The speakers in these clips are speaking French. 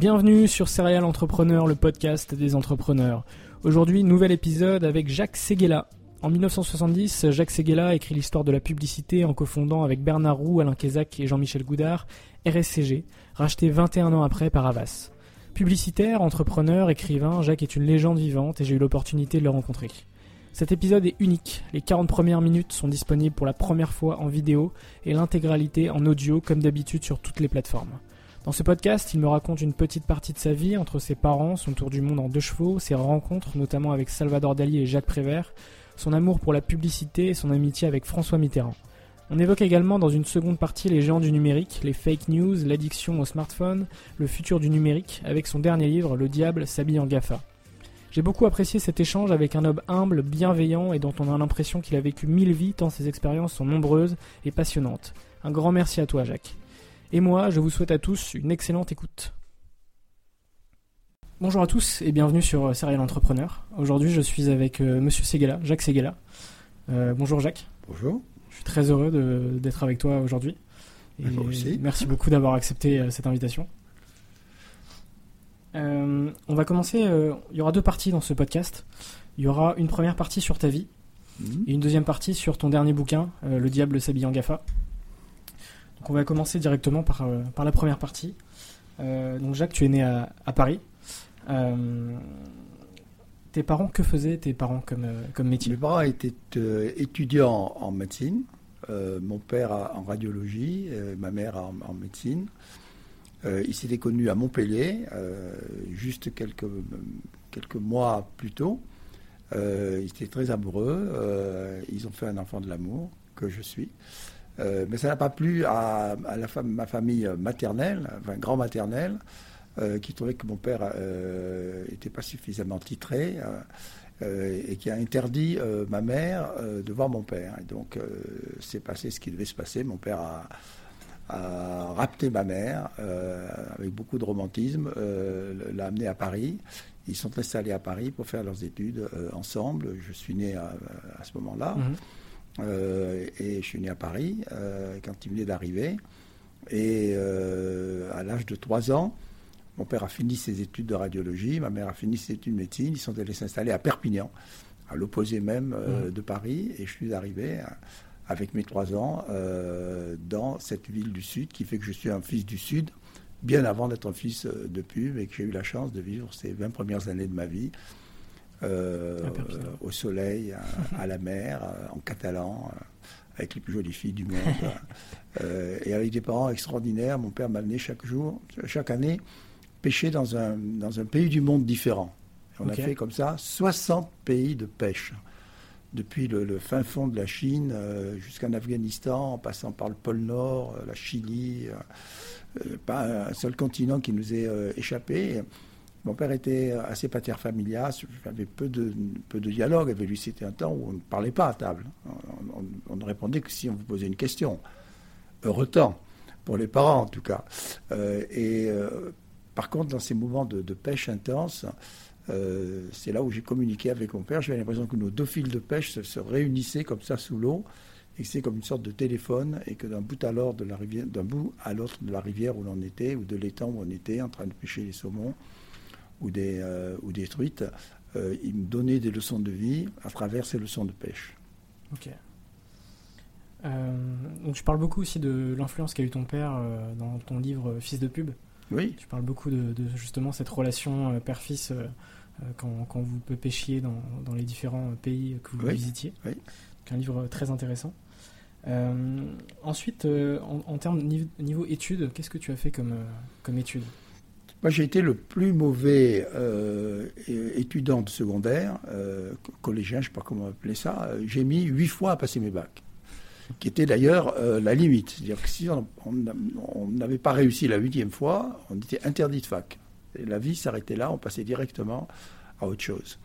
Bienvenue sur Serial Entrepreneur, le podcast des entrepreneurs. Aujourd'hui, nouvel épisode avec Jacques Seguela. En 1970, Jacques Seguela écrit l'histoire de la publicité en cofondant avec Bernard Roux, Alain Kézac et Jean-Michel Goudard RSCG, racheté 21 ans après par Havas. Publicitaire, entrepreneur, écrivain, Jacques est une légende vivante et j'ai eu l'opportunité de le rencontrer. Cet épisode est unique. Les 40 premières minutes sont disponibles pour la première fois en vidéo et l'intégralité en audio comme d'habitude sur toutes les plateformes. Dans ce podcast, il me raconte une petite partie de sa vie entre ses parents, son tour du monde en deux chevaux, ses rencontres notamment avec Salvador Dali et Jacques Prévert, son amour pour la publicité et son amitié avec François Mitterrand. On évoque également dans une seconde partie les géants du numérique, les fake news, l'addiction au smartphone, le futur du numérique, avec son dernier livre, Le diable s'habille en GAFA. J'ai beaucoup apprécié cet échange avec un homme humble, bienveillant et dont on a l'impression qu'il a vécu mille vies tant ses expériences sont nombreuses et passionnantes. Un grand merci à toi Jacques. Et moi, je vous souhaite à tous une excellente écoute. Bonjour à tous et bienvenue sur euh, Serial Entrepreneur. Aujourd'hui, je suis avec euh, Monsieur Seguela, Jacques Seguela. Euh, bonjour Jacques. Bonjour. Je suis très heureux d'être avec toi aujourd'hui. Merci beaucoup d'avoir accepté cette invitation. on va commencer. il y aura deux parties dans ce podcast. Il y aura une première partie sur ta vie Mhm. et une deuxième partie sur ton dernier bouquin, Le diable s'habille en GAFA. On va commencer directement par, euh, la première partie. Euh, donc Jacques, tu es né à, Paris. Euh, tes parents, que faisaient tes parents comme, comme Mes parents étaient étudiants en médecine. Mon père en radiologie, ma mère en, médecine. Ils s'étaient connus à Montpellier, juste quelques, mois plus tôt. Ils étaient très amoureux. ils ont fait un enfant de l'amour, que je suis. Euh, mais ça n'a pas plu à, ma famille maternelle, enfin grand-maternelle, euh, qui trouvait que mon père n'était pas suffisamment titré. euh, euh, et qui a interdit euh, ma mère euh, de voir mon père. Et donc, euh, c'est passé ce qui devait se passer. Mon père a, rapté ma mère euh, avec beaucoup de romantisme, euh, l'a amené à Paris. Ils sont installés à Paris pour faire leurs études euh, ensemble. Je suis né à, ce moment-là. Mhm. Euh, et je suis né à Paris euh, quand il venait d'arriver. Et euh, à l'âge de 3 ans, mon père a fini ses études de radiologie, ma mère a fini ses études de médecine. Ils sont allés s'installer à Perpignan, à l'opposé même euh, Mhm. de Paris. Et je suis arrivé avec mes 3 ans euh, dans cette ville du Sud qui fait que je suis un fils du Sud, bien avant d'être un fils de pub et que j'ai eu la chance de vivre ces 20 premières années de ma vie. Au soleil, à, à la mer, euh, en catalan, euh, avec les plus jolies filles du monde, euh, et avec des parents extraordinaires. Mon père m'amenait chaque jour, chaque année, pêcher dans un, dans un pays du monde différent. Et on a fait comme ça 60 pays de pêche, depuis le, le fin fond de la Chine euh, jusqu'en Afghanistan, en passant par le pôle Nord, euh, la Chili, euh, euh, pas un seul continent qui nous euh, échappé. Mon père était assez pater familias, j'avais peu de, peu de dialogue avec lui. C'était un temps où on ne parlait pas à table. On, ne répondait que si on vous posait une question. Heureux temps, pour les parents en tout cas. Euh, et euh, par contre, dans ces moments de, pêche intense, c'est là où j'ai communiqué avec mon père. J'avais l'impression que nos deux fils de pêche se, se réunissaient comme ça sous l'eau et que c'est comme une sorte de téléphone et que d'un bout à l'autre de la rivière, d'un bout à l'autre de la rivière où l'on était ou de l'étang où on était en train de pêcher les saumons ou des, ou des truites, il me donnait des leçons de vie à travers ces leçons de pêche. Ok. Euh, donc tu parles beaucoup aussi de l'influence qu'a eu ton père euh, dans ton livre Fils de pub. Oui. Tu parles beaucoup de, justement cette relation euh, père-fils quand, quand, vous pêchiez dans, dans, les différents pays que vous visitiez. Oui. Donc un livre très intéressant. ensuite, en, termes niveau, niveau études, qu'est-ce que tu as fait comme, comme études moi, j'ai été le plus mauvais étudiant de secondaire, collégien, je ne sais pas comment appeler ça. J'ai mis huit fois à passer mes bacs qui était d'ailleurs euh, la limite. C'est-à-dire que si on n'avait pas réussi la huitième fois, on était interdit de fac. La vie s'arrêtait là, on passait directement à autre chose.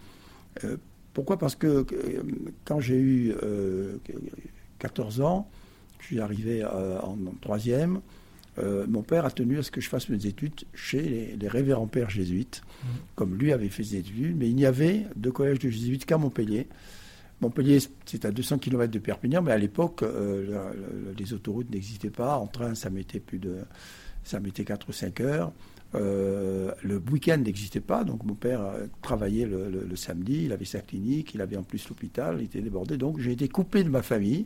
Euh, pourquoi? Parce que quand j'ai eu 14 euh, ans, je suis arrivé en, troisième, mon père a tenu à ce que je fasse mes études chez les, révérends pères jésuites, mmh. comme lui avait fait ses études, mais il n'y avait de collège de jésuites qu'à Montpellier. Montpellier, c'est à 200 km de Perpignan, mais à l'époque, euh, les autoroutes n'existaient pas. En train, ça mettait plus de, ça mettait 4 ou 5 heures. Euh, le week-end n'existait pas, donc mon père euh, travaillait le, samedi, il avait sa clinique, il avait en plus l'hôpital, il était débordé, donc j'ai été coupé de ma famille.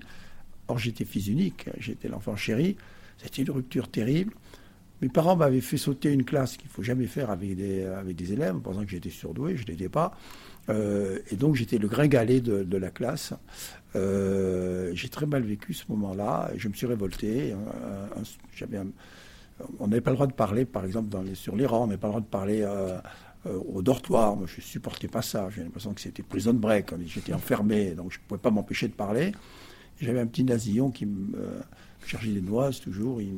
Or j'étais fils unique, j'étais l'enfant chéri, c'était une rupture terrible. Mes parents m'avaient fait sauter une classe qu'il ne faut jamais faire avec des, avec des élèves, en pensant que j'étais surdoué, je ne l'étais pas. Euh, et donc j'étais le gringalet de, la classe. Euh, j'ai très mal vécu ce moment-là. Je me suis révolté. j'avais on n'avait pas le droit de parler, par exemple, sur les rangs, on n'avait pas le droit de parler euh, au dortoir. Moi, je ne supportais pas ça. J'ai l'impression que c'était prison break. J'étais enfermé, donc je ne pouvais pas m'empêcher de parler. J'avais un petit nasillon qui me cherchait des noises toujours. Il,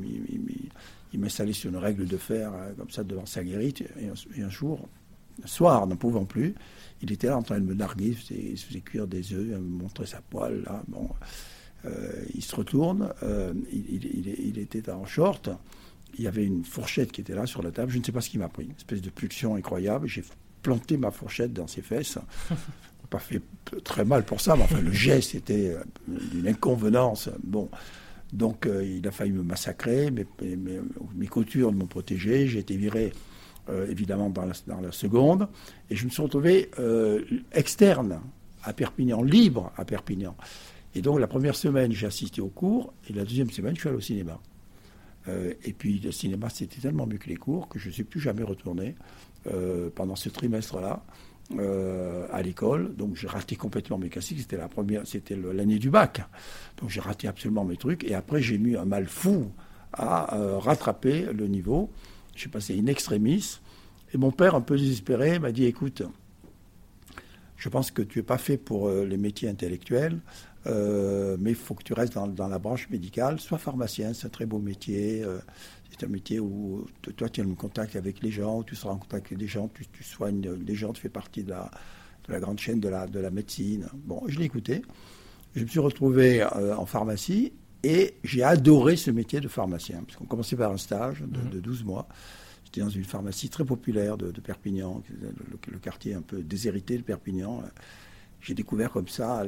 il, m'installait sur une règle de fer, comme ça, devant sa guérite. Et un, et un jour, un soir, n'en pouvant plus, il était là en train de me narguer, il se faisait cuire des œufs, il me montrait sa poêle, là. Bon, euh, il se retourne, euh, il, était en short, il y avait une fourchette qui était là sur la table, je ne sais pas ce qui m'a pris, une espèce de pulsion incroyable, j'ai planté ma fourchette dans ses fesses. pas fait très mal pour ça, mais enfin le geste était d'une inconvenance. Bon, donc euh, il a failli me massacrer, mes, mes, coutures m'ont protégé, j'ai été viré euh, évidemment dans la, seconde, et je me suis retrouvé euh, externe à Perpignan, libre à Perpignan. Et donc la première semaine, j'ai assisté au cours, et la deuxième semaine, je suis allé au cinéma. Et puis le cinéma, c'était tellement mieux que les cours que je ne suis plus jamais retourné pendant ce trimestre-là. À l'école, donc j'ai raté complètement mes classiques. C'était la première, c'était l'année du bac, donc j'ai raté absolument mes trucs. Et après, j'ai mis un mal fou à rattraper le niveau. J'ai passé in extremis. Et mon père, un peu désespéré, m'a dit écoute, je pense que tu n'es pas fait pour euh, les métiers intellectuels, euh, mais il faut que tu restes dans, la branche médicale. Sois pharmacien, c'est un très beau métier. Euh, c'est un métier où toi, tu as un contact avec les gens, tu seras en contact avec les gens, tu, soignes les gens, tu fais partie de la, de la grande chaîne de la, de la médecine. Bon, je l'ai écouté. Je me suis retrouvé en pharmacie et j'ai adoré ce métier de pharmacien, parce qu'on commençait par un stage de, 12 mhm. mois. J'étais dans une pharmacie très populaire de, Perpignan, le, quartier un peu déshérité de Perpignan. J'ai découvert comme ça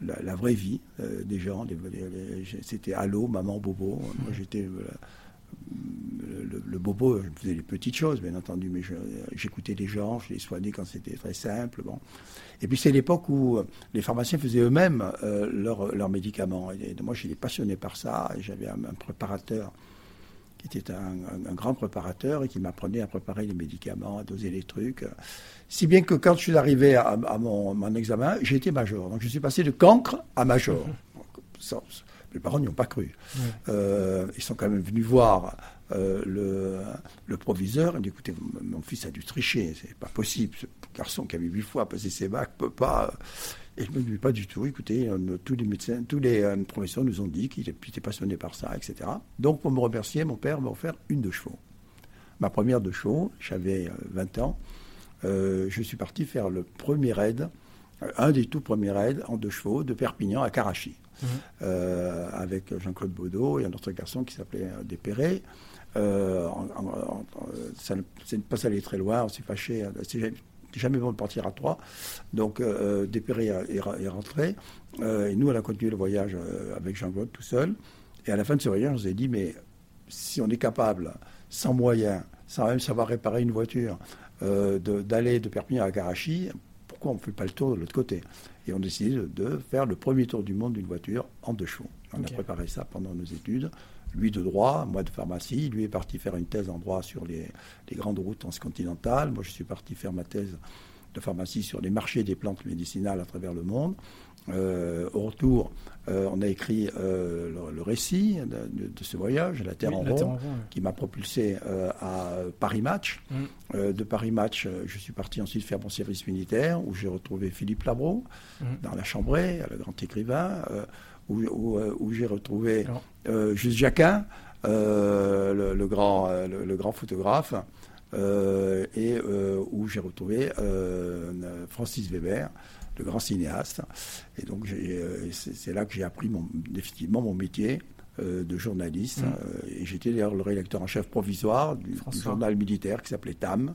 la, vraie vie euh, des gens. C'était allô, maman, bobo. Moi, j'étais euh, le, bobo, je faisais les petites choses, bien entendu, mais j'écoutais les gens, je les soignais quand c'était très simple. Bon. Et puis c'est l'époque où euh, les pharmaciens faisaient eux-mêmes euh, leurs médicaments. Et, moi, j'étais passionné par ça. J'avais un, préparateur qui était un, grand préparateur et qui m'apprenait à préparer les médicaments, à doser les trucs. Si bien que quand je suis arrivé à, mon, mon, examen, j'étais major. Donc je suis passé de cancre à major. mes parents n'y ont pas cru. Euh, ils sont quand même venus voir euh, le, le, proviseur. Il dit écoutez, mon fils a dû tricher, c'est pas possible. Ce garçon qui avait huit fois passé ses bacs peut pas. Et je me dis pas du tout. Écoutez, euh, tous les médecins, tous les professeurs nous ont dit qu'il était passionné par ça, etc. Donc, pour me remercier, mon père m'a offert une de chevaux. Ma première de chevaux, j'avais 20 ans. Je suis parti faire le premier raid, un des tout premiers raids en deux chevaux de Perpignan à Karachi. Euh, avec Jean-Claude Baudot et un autre garçon qui s'appelait euh, Despéré. Euh, ça n'est pas allé très loin, on s'est fâché. C'est jamais bon de partir à trois. Donc euh, Despéré est, rentré. et nous, on a continué le voyage avec Jean-Claude tout seul. Et à la fin de ce voyage, on s'est dit, mais si on est capable, sans moyens, sans même savoir réparer une voiture, d'aller de, Perpignan à Karachi, pourquoi on ne fait pas le tour de l'autre côté? Et on a décidé de, faire le premier tour du monde d'une voiture en deux chevaux. On a préparé ça pendant nos études lui de droit, moi de pharmacie. Lui est parti faire une thèse en droit sur les, grandes routes transcontinentales. Moi, je suis parti faire ma thèse de pharmacie sur les marchés des plantes médicinales à travers le monde. Euh, au retour, euh, on a écrit euh, le, récit de, ce voyage, La Terre en rond, qui m'a propulsé à Paris Match. Mm. de Paris Match, je suis parti ensuite faire mon service militaire, où j'ai retrouvé Philippe Labro, mm. dans la Chambrée, le grand écrivain où, où, j'ai retrouvé Juste Jacquin, le, grand, le, grand photographe, et où j'ai retrouvé Francis Weber, le grand cinéaste. Et donc, c'est là que j'ai appris mon, définitivement mon métier de journaliste. Mmh. et j'étais d'ailleurs le rédacteur en chef provisoire du, journal militaire qui s'appelait TAM,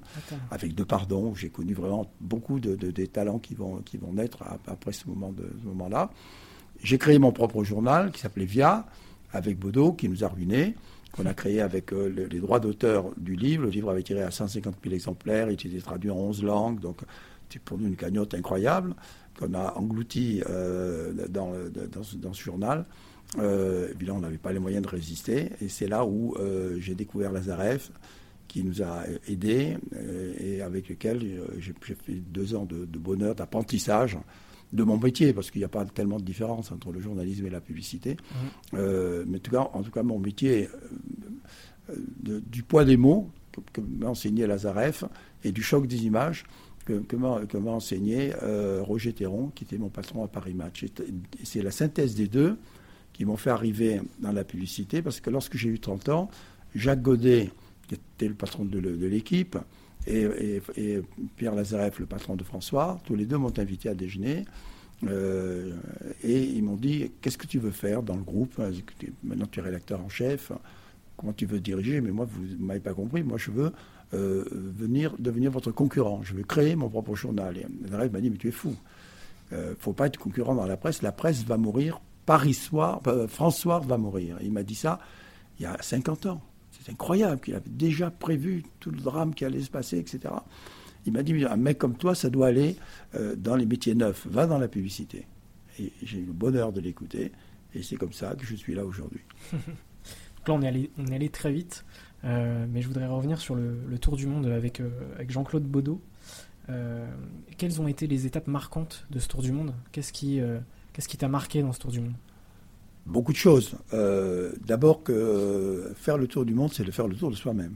avec deux pardons. J'ai connu vraiment beaucoup de, des talents qui vont, qui vont naître après ce moment-là. Moment -là. J'ai créé mon propre journal qui s'appelait Via, avec Bodo, qui nous a ruinés, qu'on a créé avec euh, les droits d'auteur du livre. Le livre avait tiré à 150 000 exemplaires, il était traduit en 11 langues, donc c'est pour nous une cagnotte incroyable qu'on a englouti euh, dans, dans, ce journal. Euh, évidemment, on n'avait pas les moyens de résister, et c'est là où euh, j'ai découvert Lazareff, qui nous a aidés, et avec lequel j'ai fait deux ans de, de bonheur, d'apprentissage de mon métier, parce qu'il n'y a pas tellement de différence entre le journalisme et la publicité. Mmh. Euh, mais en tout, cas, en tout cas, mon métier, euh, du poids des mots, que, m'a enseigné Lazareff, et du choc des images, que, m'a enseigné euh, Roger Théron, qui était mon patron à Paris Match. Et, c'est la synthèse des deux qui m'ont fait arriver dans la publicité, parce que lorsque j'ai eu 30 ans, Jacques Godet, qui était le patron de l'équipe, et, Pierre Lazareff, le patron de François, tous les deux m'ont invité à déjeuner. Euh, et ils m'ont dit Qu'est-ce que tu veux faire dans le groupe? Maintenant, tu es rédacteur en chef. Comment tu veux diriger? Mais moi, vous ne m'avez pas compris. Moi, je veux euh, venir, devenir votre concurrent. Je veux créer mon propre journal. Et Lazareff m'a dit Mais tu es fou. Il euh, ne faut pas être concurrent dans la presse. La presse va mourir. Paris soir, François va mourir. Il m'a dit ça il y a 50 ans. C'est incroyable qu'il avait déjà prévu tout le drame qui allait se passer, etc. Il m'a dit, un mec comme toi, ça doit aller euh, dans les métiers neufs, va dans la publicité. Et j'ai eu le bonheur de l'écouter, et c'est comme ça que je suis là aujourd'hui. Donc là, on est allé, très vite, euh, mais je voudrais revenir sur le, tour du monde avec, euh, Jean-Claude Baudot. quelles ont été les étapes marquantes de ce tour du monde? Qu'est-ce qui qui t'a marqué dans ce tour du monde? Beaucoup de choses. Euh, d'abord que faire le tour du monde, c'est de faire le tour de soi-même.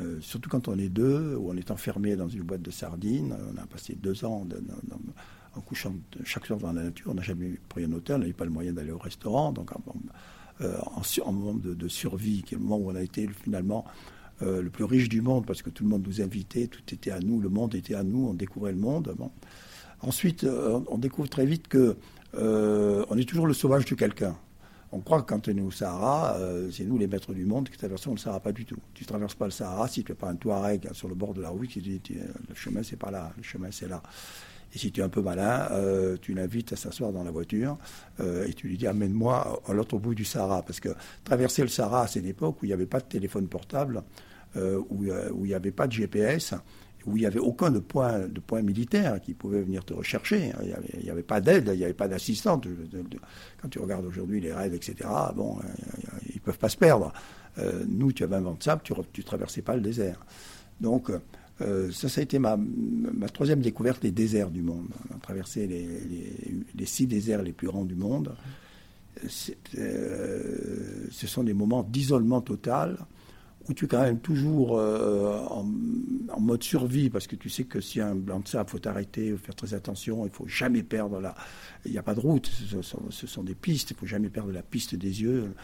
Euh, surtout quand on est deux, ou on est enfermé dans une boîte de sardines. On a passé deux ans en couchant chaque soir dans la nature. On n'a jamais pris un hôtel, on n'avait pas le moyen d'aller au restaurant. Donc en, euh, en, moment de, survie, qui est le moment où on a été finalement le plus riche du monde, parce que tout le monde nous invitait, tout était à nous, le monde était à nous, on découvrait le monde. Ensuite, on découvre très vite que on est toujours le sauvage de quelqu'un. On croit que quand on est au Sahara, euh, c'est nous les maîtres du monde qui traversons le Sahara, pas du tout. Tu ne traverses pas le Sahara si tu n'es pas un Touareg sur le bord de la route qui dit le chemin c'est pas là, le chemin c'est là. Et si tu es un peu malin, euh, tu l'invites à s'asseoir dans la voiture euh, et tu lui dis amène-moi à l'autre bout du Sahara. Parce que traverser le Sahara, c'est une époque où il n'y avait pas de téléphone portable, où, où il n'y avait pas de GPS où il n'y avait aucun de point, de point militaire qui pouvait venir te rechercher. Il n'y avait, pas d'aide, il n'y avait pas d'assistante. Quand tu regardes aujourd'hui les raids, etc., bon, ils ne peuvent pas se perdre. Euh, nous, tu avais un vent de sable, tu ne traversais pas le désert. Donc, euh, ça, ça a été ma, troisième découverte des déserts du monde. On a traversé les, six déserts les plus grands du monde. Euh, ce sont des moments d'isolement total où tu es quand même toujours euh, en, mode survie, parce que tu sais que si un blanc de sable, il faut t'arrêter, faire très attention, il faut jamais perdre la... Il n'y a pas de route, ce sont, des pistes, il faut jamais perdre la piste des yeux.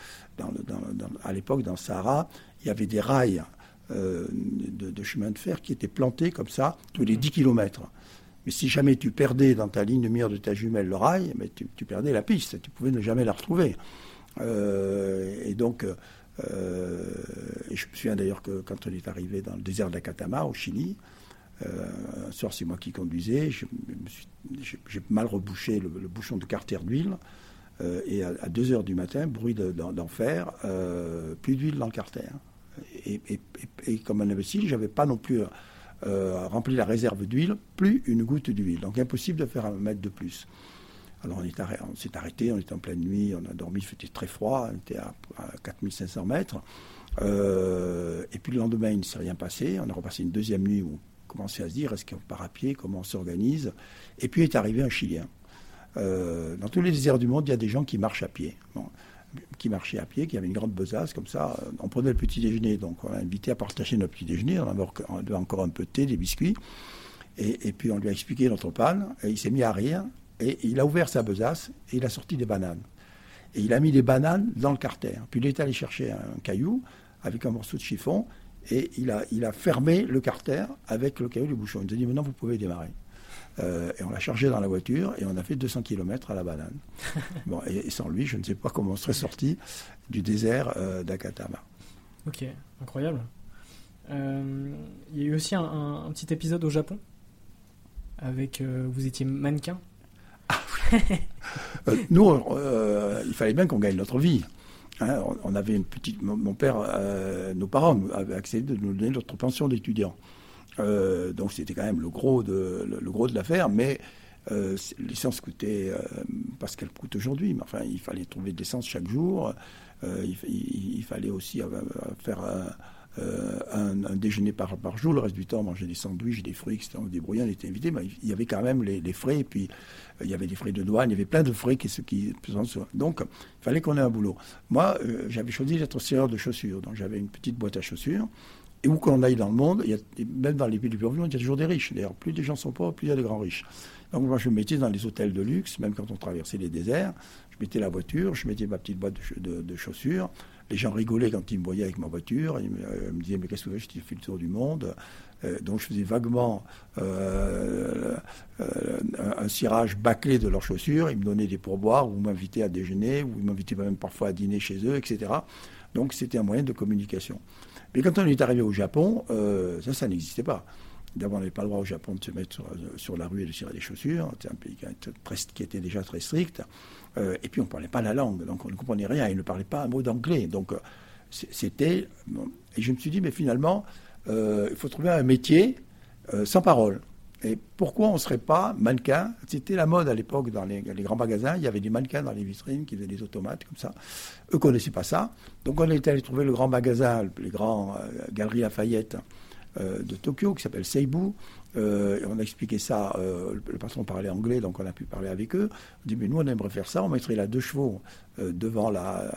À l'époque, dans le Sahara, il y avait des rails euh, de, chemin de fer qui étaient plantés comme ça, tous les 10 km. Mais si jamais tu perdais dans ta ligne de mire de ta jumelle le rail, mais tu, perdais la piste, tu pouvais ne jamais la retrouver. Euh, et donc... et je me souviens d'ailleurs que quand on est arrivé dans le désert d'Akatama, au Chili, un soir, c'est moi qui conduisais. J'ai mal rebouché le, bouchon de carter d'huile. et à, 2 heures du matin, bruit d'enfer, plus d'huile dans le carter. Et, comme un imbécile, je n'avais pas non plus rempli la réserve d'huile, plus une goutte d'huile. Donc impossible de faire un mètre de plus. Alors on, s'est arrêté, on était en pleine nuit, on a dormi, il faisait très froid, on était à, 4500 mètres. Euh, et puis le lendemain, il ne s'est rien passé. On a repassé une deuxième nuit où on commençait à se dire est-ce qu'on part à pied, comment on s'organise? Et puis est arrivé un Chilien. Euh, dans tous les déserts du monde, il y a des gens qui marchent à pied. Qui marchaient à pied, qui avaient une grande besace, comme ça. On prenait le petit déjeuner, donc on l'a invité à partager notre petit déjeuner. On avait encore un peu de thé, des biscuits. Et, puis on lui a expliqué notre panne, et il s'est mis à rire. Et il a ouvert sa besace et il a sorti des bananes. Et il a mis les bananes dans le carter. Puis il est allé chercher un caillou avec un morceau de chiffon et il a, il a fermé le carter avec le caillou du bouchon. Il nous a dit maintenant vous pouvez démarrer. Euh, et on l'a chargé dans la voiture et on a fait 200 km à la banane. bon, et, sans lui, je ne sais pas comment on serait sorti du désert euh, d'Akatama. Ok, incroyable. Euh, il y a eu aussi un, petit épisode au Japon avec vous étiez mannequin euh, nous, euh, il fallait bien qu'on gagne notre vie. Hein. on, avait une petite. Mon, père, euh, nos parents avaient accepté de nous donner notre pension d'étudiant. Donc c'était quand même le gros de le, gros de l'affaire, mais l'essence coûtait parce qu'elle coûte aujourd'hui. Mais enfin, il fallait trouver de l'essence chaque jour. Il, il, fallait aussi faire euh, un, déjeuner par, par jour. Le reste du temps, manger des sandwichs, des fruits, etc. On débrouillait, on était invité. Mais il y avait quand même les, frais. Et puis, euh, il y avait des frais de douane. Il y avait plein de frais qui, qui Donc, il fallait qu'on ait un boulot. Moi, euh, j'avais choisi d'être serreur de chaussures. Donc, j'avais une petite boîte à chaussures. Et où qu'on aille dans le monde, même dans les pays du monde, il y a toujours des riches. D'ailleurs, plus les gens sont pauvres, plus il y a de grands riches. Donc moi, je me mettais dans les hôtels de luxe, même quand on traversait les déserts. Je mettais la voiture, je mettais ma petite boîte de chaussures. Les gens rigolaient quand ils me voyaient avec ma voiture. Ils me, euh, disaient Mais qu'est-ce que vous faites? Je fais le tour du monde. Euh, donc je faisais vaguement euh, un cirage bâclé de leurs chaussures. Ils me donnaient des pourboires, ou m'invitaient à déjeuner, ou ils m'invitaient même parfois à dîner chez eux, etc. Donc c'était un moyen de communication. Mais quand on est arrivé au Japon, ça, ça n'existait pas. D'abord, on n'avait pas le droit au Japon de se mettre sur, la rue et de cirer des chaussures. C'est un pays qui était déjà très strict. Euh, et puis on ne parlait pas la langue, donc on ne comprenait rien. Ils ne parlaient pas un mot d'anglais. Donc euh, c'était. et je me suis dit, mais finalement, euh, il faut trouver un métier sans parole. Et pourquoi on ne serait pas mannequin? C'était la mode à l'époque dans les, grands magasins. Il y avait des mannequins dans les vitrines qui faisaient des automates comme ça. Eux ne connaissaient pas ça. Donc on est allé trouver le grand magasin, les grands galeries Lafayette de Tokyo qui s'appelle Seibu. Euh, on a expliqué ça, euh, le patron parlait anglais, donc on a pu parler avec eux. On dit, mais nous, on aimerait faire ça, on mettrait là deux chevaux euh, devant, la,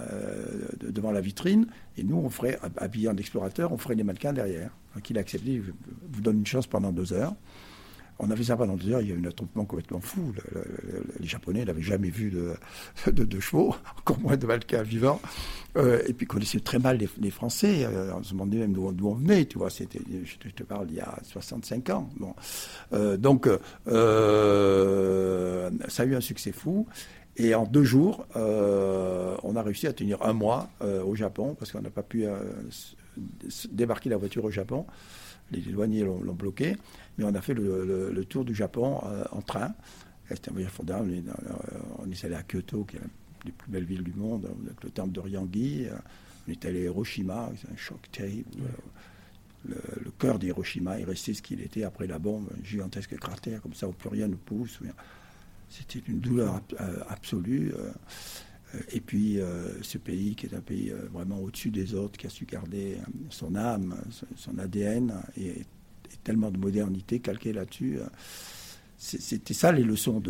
devant la vitrine, et nous, on ferait, habillés en explorateur, on ferait des mannequins derrière. Donc il a accepté, je vous donne une chance pendant deux heures. On a fait ça pendant deux heures, il y a eu un attroupement complètement fou. les Japonais n'avaient jamais vu de, chevaux, encore moins de mannequins vivants. Euh, et puis connaissaient très mal les, Français. Euh, on se demandait même d'où on venait, tu vois. C'était, je te parle, il y a 65 ans. Euh, donc, ça a eu un succès fou. Et en deux jours, on a réussi à tenir un mois au Japon, parce qu'on n'a pas pu débarquer la voiture au Japon les douaniers l'ont bloqué, mais on a fait le, tour du Japon euh, en train. C'était un voyage formidable. On est, allé à Kyoto, qui est des plus belles villes du monde, avec le temple de Ryangi. Euh, on est allé à Hiroshima, c'est un choc terrible. Le, cœur d'Hiroshima est resté ce qu'il était après la bombe, un gigantesque cratère comme ça où plus rien ne pousse. C'était une douleur euh, absolue. Euh, et puis euh, ce pays qui est un pays euh, vraiment au-dessus des autres, qui a su garder son âme, son ADN, et, tellement de modernité calquée là-dessus. C'était ça les leçons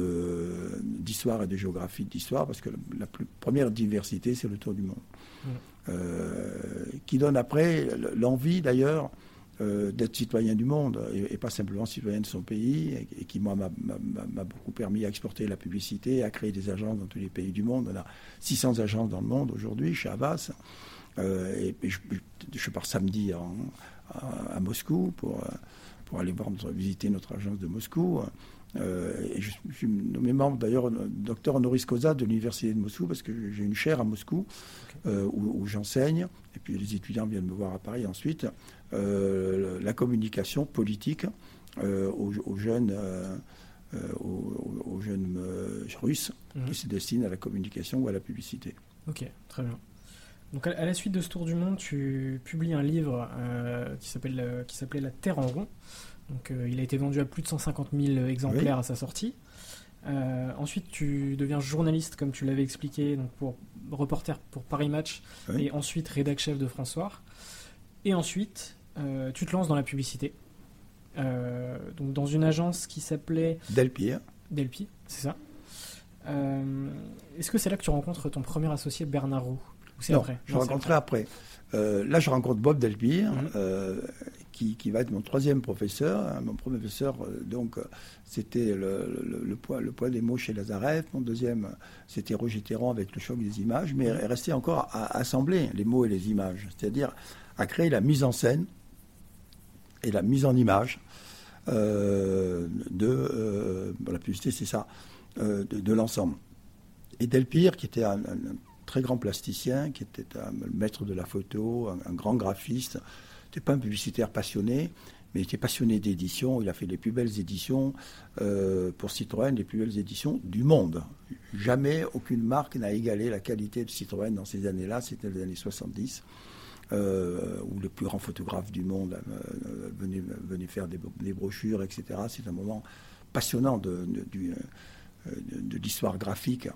d'histoire et de géographie d'histoire, parce que la, plus, première diversité, c'est le tour du monde. qui donne après l'envie d'ailleurs euh, d'être citoyen du monde et, pas simplement citoyen de son pays, et, qui, moi, m'a beaucoup permis à exporter la publicité, à créer des agences dans tous les pays du monde. On a 600 agences dans le monde aujourd'hui, chez Havas. Euh, et, je, pars samedi à, Moscou pour, pour aller voir, visiter notre agence de Moscou. et je, suis nommé membre d'ailleurs, docteur honoris causa de l'université de Moscou, parce que j'ai une chaire à Moscou où, j'enseigne. Et puis les étudiants viennent me voir à Paris ensuite. la communication politique aux, jeunes. aux, jeunes russes mmh. qui se destinent à la communication ou à la publicité. Ok, très bien. Donc à la suite de ce tour du monde, tu publies un livre euh, qui s'appelle euh, qui s'appelait La Terre en rond. Donc euh, il a été vendu à plus de 150 000 exemplaires à sa sortie. ensuite, tu deviens journaliste, comme tu l'avais expliqué, donc pour reporter pour Paris Match, et ensuite rédac chef de François. Et ensuite, tu te lances dans la publicité. donc dans une agence qui s'appelait Delpire. Delpire, c'est ça. Est-ce que c'est là que tu rencontres ton premier associé Bernard Roux? Après Je rencontrerai après. Euh, là, je rencontre Bob Delpire, mhm. euh, qui, qui, va être mon troisième professeur. Mon premier professeur, euh, donc, c'était le, le, poids, le poids des mots chez Lazareth. Mon deuxième, c'était Roger Théron avec le choc des images. Mais il mhm. restait encore à assembler les mots et les images, c'est-à-dire à créer la mise en scène et la mise en image de la publicité, c'est ça, de, de l'ensemble. Et Delpire, qui était un très grand plasticien, qui était un maître de la photo, un, grand graphiste. n'était pas un publicitaire passionné, mais il était passionné d'édition. Il a fait les plus belles éditions euh, pour Citroën, les plus belles éditions du monde. Jamais aucune marque n'a égalé la qualité de Citroën dans ces années-là. C'était les années 70. Euh, où les plus grands photographes du monde euh, venaient, faire des, brochures, etc. C'est un moment passionnant de, de l'histoire graphique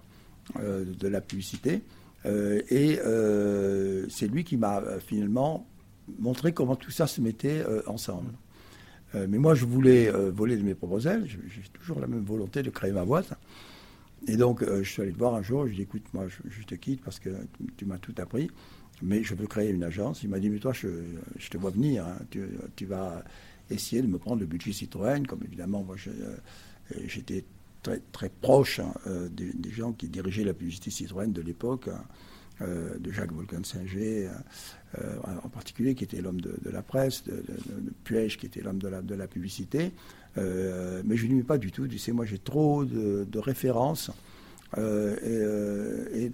de la publicité. Euh, et euh, c'est lui qui m'a euh, finalement montré comment tout ça se mettait ensemble. mais moi, je voulais voler de mes propres ailes. J'ai toujours la même volonté de créer ma boîte. Et donc, je suis allé te voir un jour. Je lui ai dit, écoute, moi, je, te quitte parce que tu, m'as tout appris. Mais je veux créer une agence. Il m'a dit, mais toi, je, te vois venir. Hein. Tu, vas essayer de me prendre le budget Citroën. Comme évidemment, moi, j'étais très, proche hein, euh, des, gens qui dirigeaient la publicité Citroën de l'époque, hein, euh, de Jacques Volcan-Singer euh, en particulier, qui était l'homme de, la presse, de, de, qui était l'homme de la, publicité. mais je n'y mets pas du tout. Tu sais, moi j'ai trop de, références et,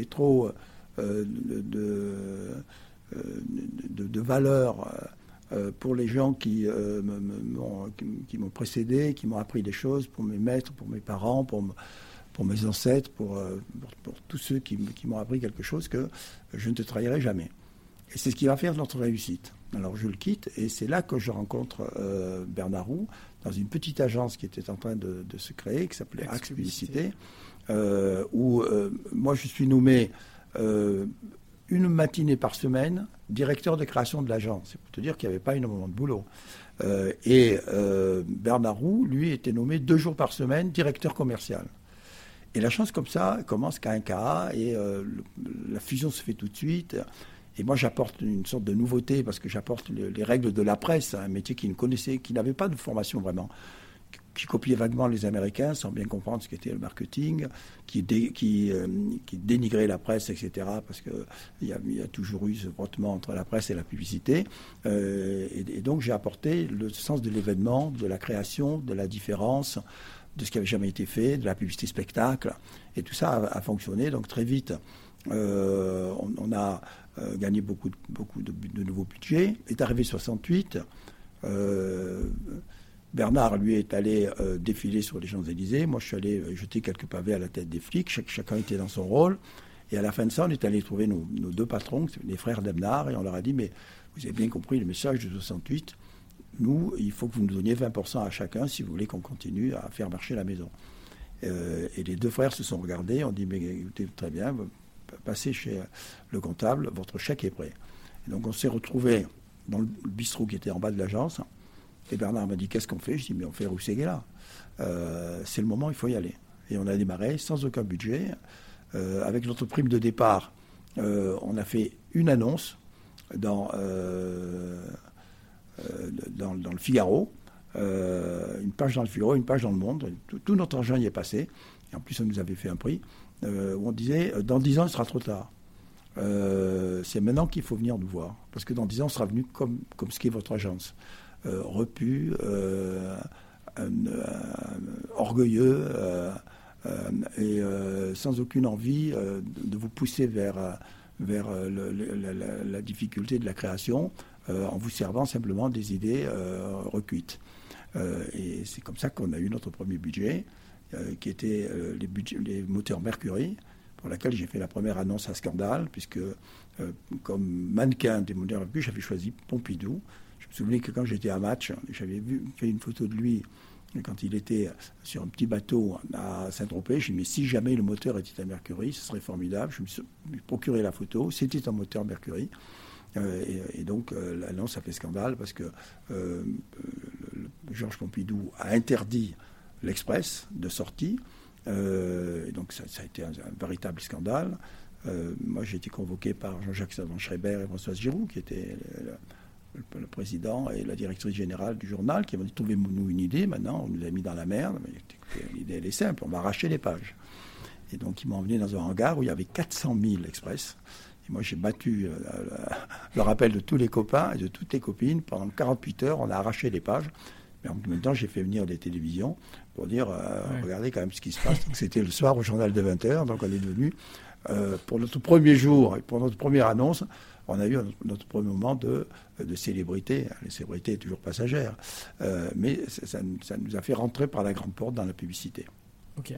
et, trop de, de, valeurs euh, pour les gens qui, euh, qui, m'ont précédé, qui m'ont appris des choses, pour mes maîtres, pour mes parents, pour, pour mes ancêtres, pour, euh, pour, tous ceux qui, qui m'ont appris quelque chose que je ne te trahirai jamais. Et c'est ce qui va faire notre réussite. Alors je le quitte et c'est là que je rencontre Bernard Roux dans une petite agence qui était en train de, de se créer, qui s'appelait Axe Publicité, où moi je suis nommé une matinée par semaine directeur de création de l'agence. C'est pour te dire qu'il n'y avait pas énormément de boulot. Euh, et euh, Bernard Roux, lui, était nommé deux jours par semaine directeur commercial. Et la chance comme ça commence qu'à un cas, et euh, la fusion se fait tout de suite. Et moi, j'apporte une sorte de nouveauté parce que j'apporte les règles de la presse, un métier qui ne connaissait, qui n'avait pas de formation vraiment qui copiait vaguement les Américains sans bien comprendre ce qu'était le marketing, qui, euh, dénigrait la presse, etc. Parce qu'il y, a, toujours eu ce frottement entre la presse et la publicité. Euh, et, donc j'ai apporté le sens de l'événement, de la création, de la différence, de ce qui avait jamais été fait, de la publicité spectacle. Et tout ça a, fonctionné. Donc très vite, euh, on, a gagné beaucoup, beaucoup de, de, nouveaux budgets. Est arrivé 68. Bernard, lui, est allé euh, défiler sur les Champs-Élysées. Moi, je suis allé euh, jeter quelques pavés à la tête des flics. chacun était dans son rôle. Et à la fin de ça, on est allé trouver nos, deux patrons, les frères Bernard, et on leur a dit Mais vous avez bien compris le message de 68. Nous, il faut que vous nous donniez 20% à chacun si vous voulez qu'on continue à faire marcher la maison. Euh, et les deux frères se sont regardés, ont dit Mais écoutez, très bien, passez chez le comptable, votre chèque est prêt. Et donc, on s'est retrouvés dans le bistrot qui était en bas de l'agence. Et Bernard m'a dit Qu'est-ce qu'on fait? Je dis Mais on fait Rousseguet Euh, c'est le moment, il faut y aller. Et on a démarré sans aucun budget. Euh, avec notre prime de départ, euh, on a fait une annonce dans, euh, dans, le Figaro, une page dans le Figaro, une page dans le Monde. Tout, notre argent y est passé. Et en plus, on nous avait fait un prix où on disait Dans dix ans, il sera trop tard. c'est maintenant qu'il faut venir nous voir. Parce que dans dix ans, on sera venu comme, comme ce qu'est votre agence. Repu, orgueilleux et sans aucune envie de vous pousser vers, vers la, difficulté de la création en vous servant simplement des idées recuites. et c'est comme ça qu'on a eu notre premier budget, qui était les, moteurs Mercury pour laquelle j'ai fait la première annonce à scandale, puisque euh, comme mannequin des modèles Mercury, j'avais choisi Pompidou. Je me souviens que quand j'étais à match, j'avais vu, fait une photo de lui quand il était sur un petit bateau à Saint-Tropez. J'ai dit, mais si jamais le moteur était à Mercury, ce serait formidable. Je me suis procuré la photo. C'était un moteur Mercury. Euh, et, donc, euh, l'annonce a fait scandale parce que Georges Pompidou a interdit l'Express de sortie. Euh, et donc ça, a été un, véritable scandale. Euh, moi, j'ai été convoqué par Jean-Jacques Savant-Schreiber et Françoise Giroud, qui étaient le, président et la directrice générale du journal, qui m'ont dit trouvez-nous une idée. Maintenant, on nous a mis dans la merde. L'idée, elle est simple on va arracher les pages. Et donc, ils m'ont emmené dans un hangar où il y avait 400 000 express. Et moi, j'ai battu euh, le rappel de tous les copains et de toutes les copines. Pendant 48 heures, on a arraché les pages. Mais en même temps, j'ai fait venir des télévisions pour dire, euh, regardez quand même ce qui se passe. C'était le soir au journal de 20h, donc on est devenu, euh, pour notre premier jour et pour notre première annonce, on a eu notre, premier moment de, de célébrité. Les célébrités toujours passagères, euh, mais ça, nous a fait rentrer par la grande porte dans la publicité. Ok.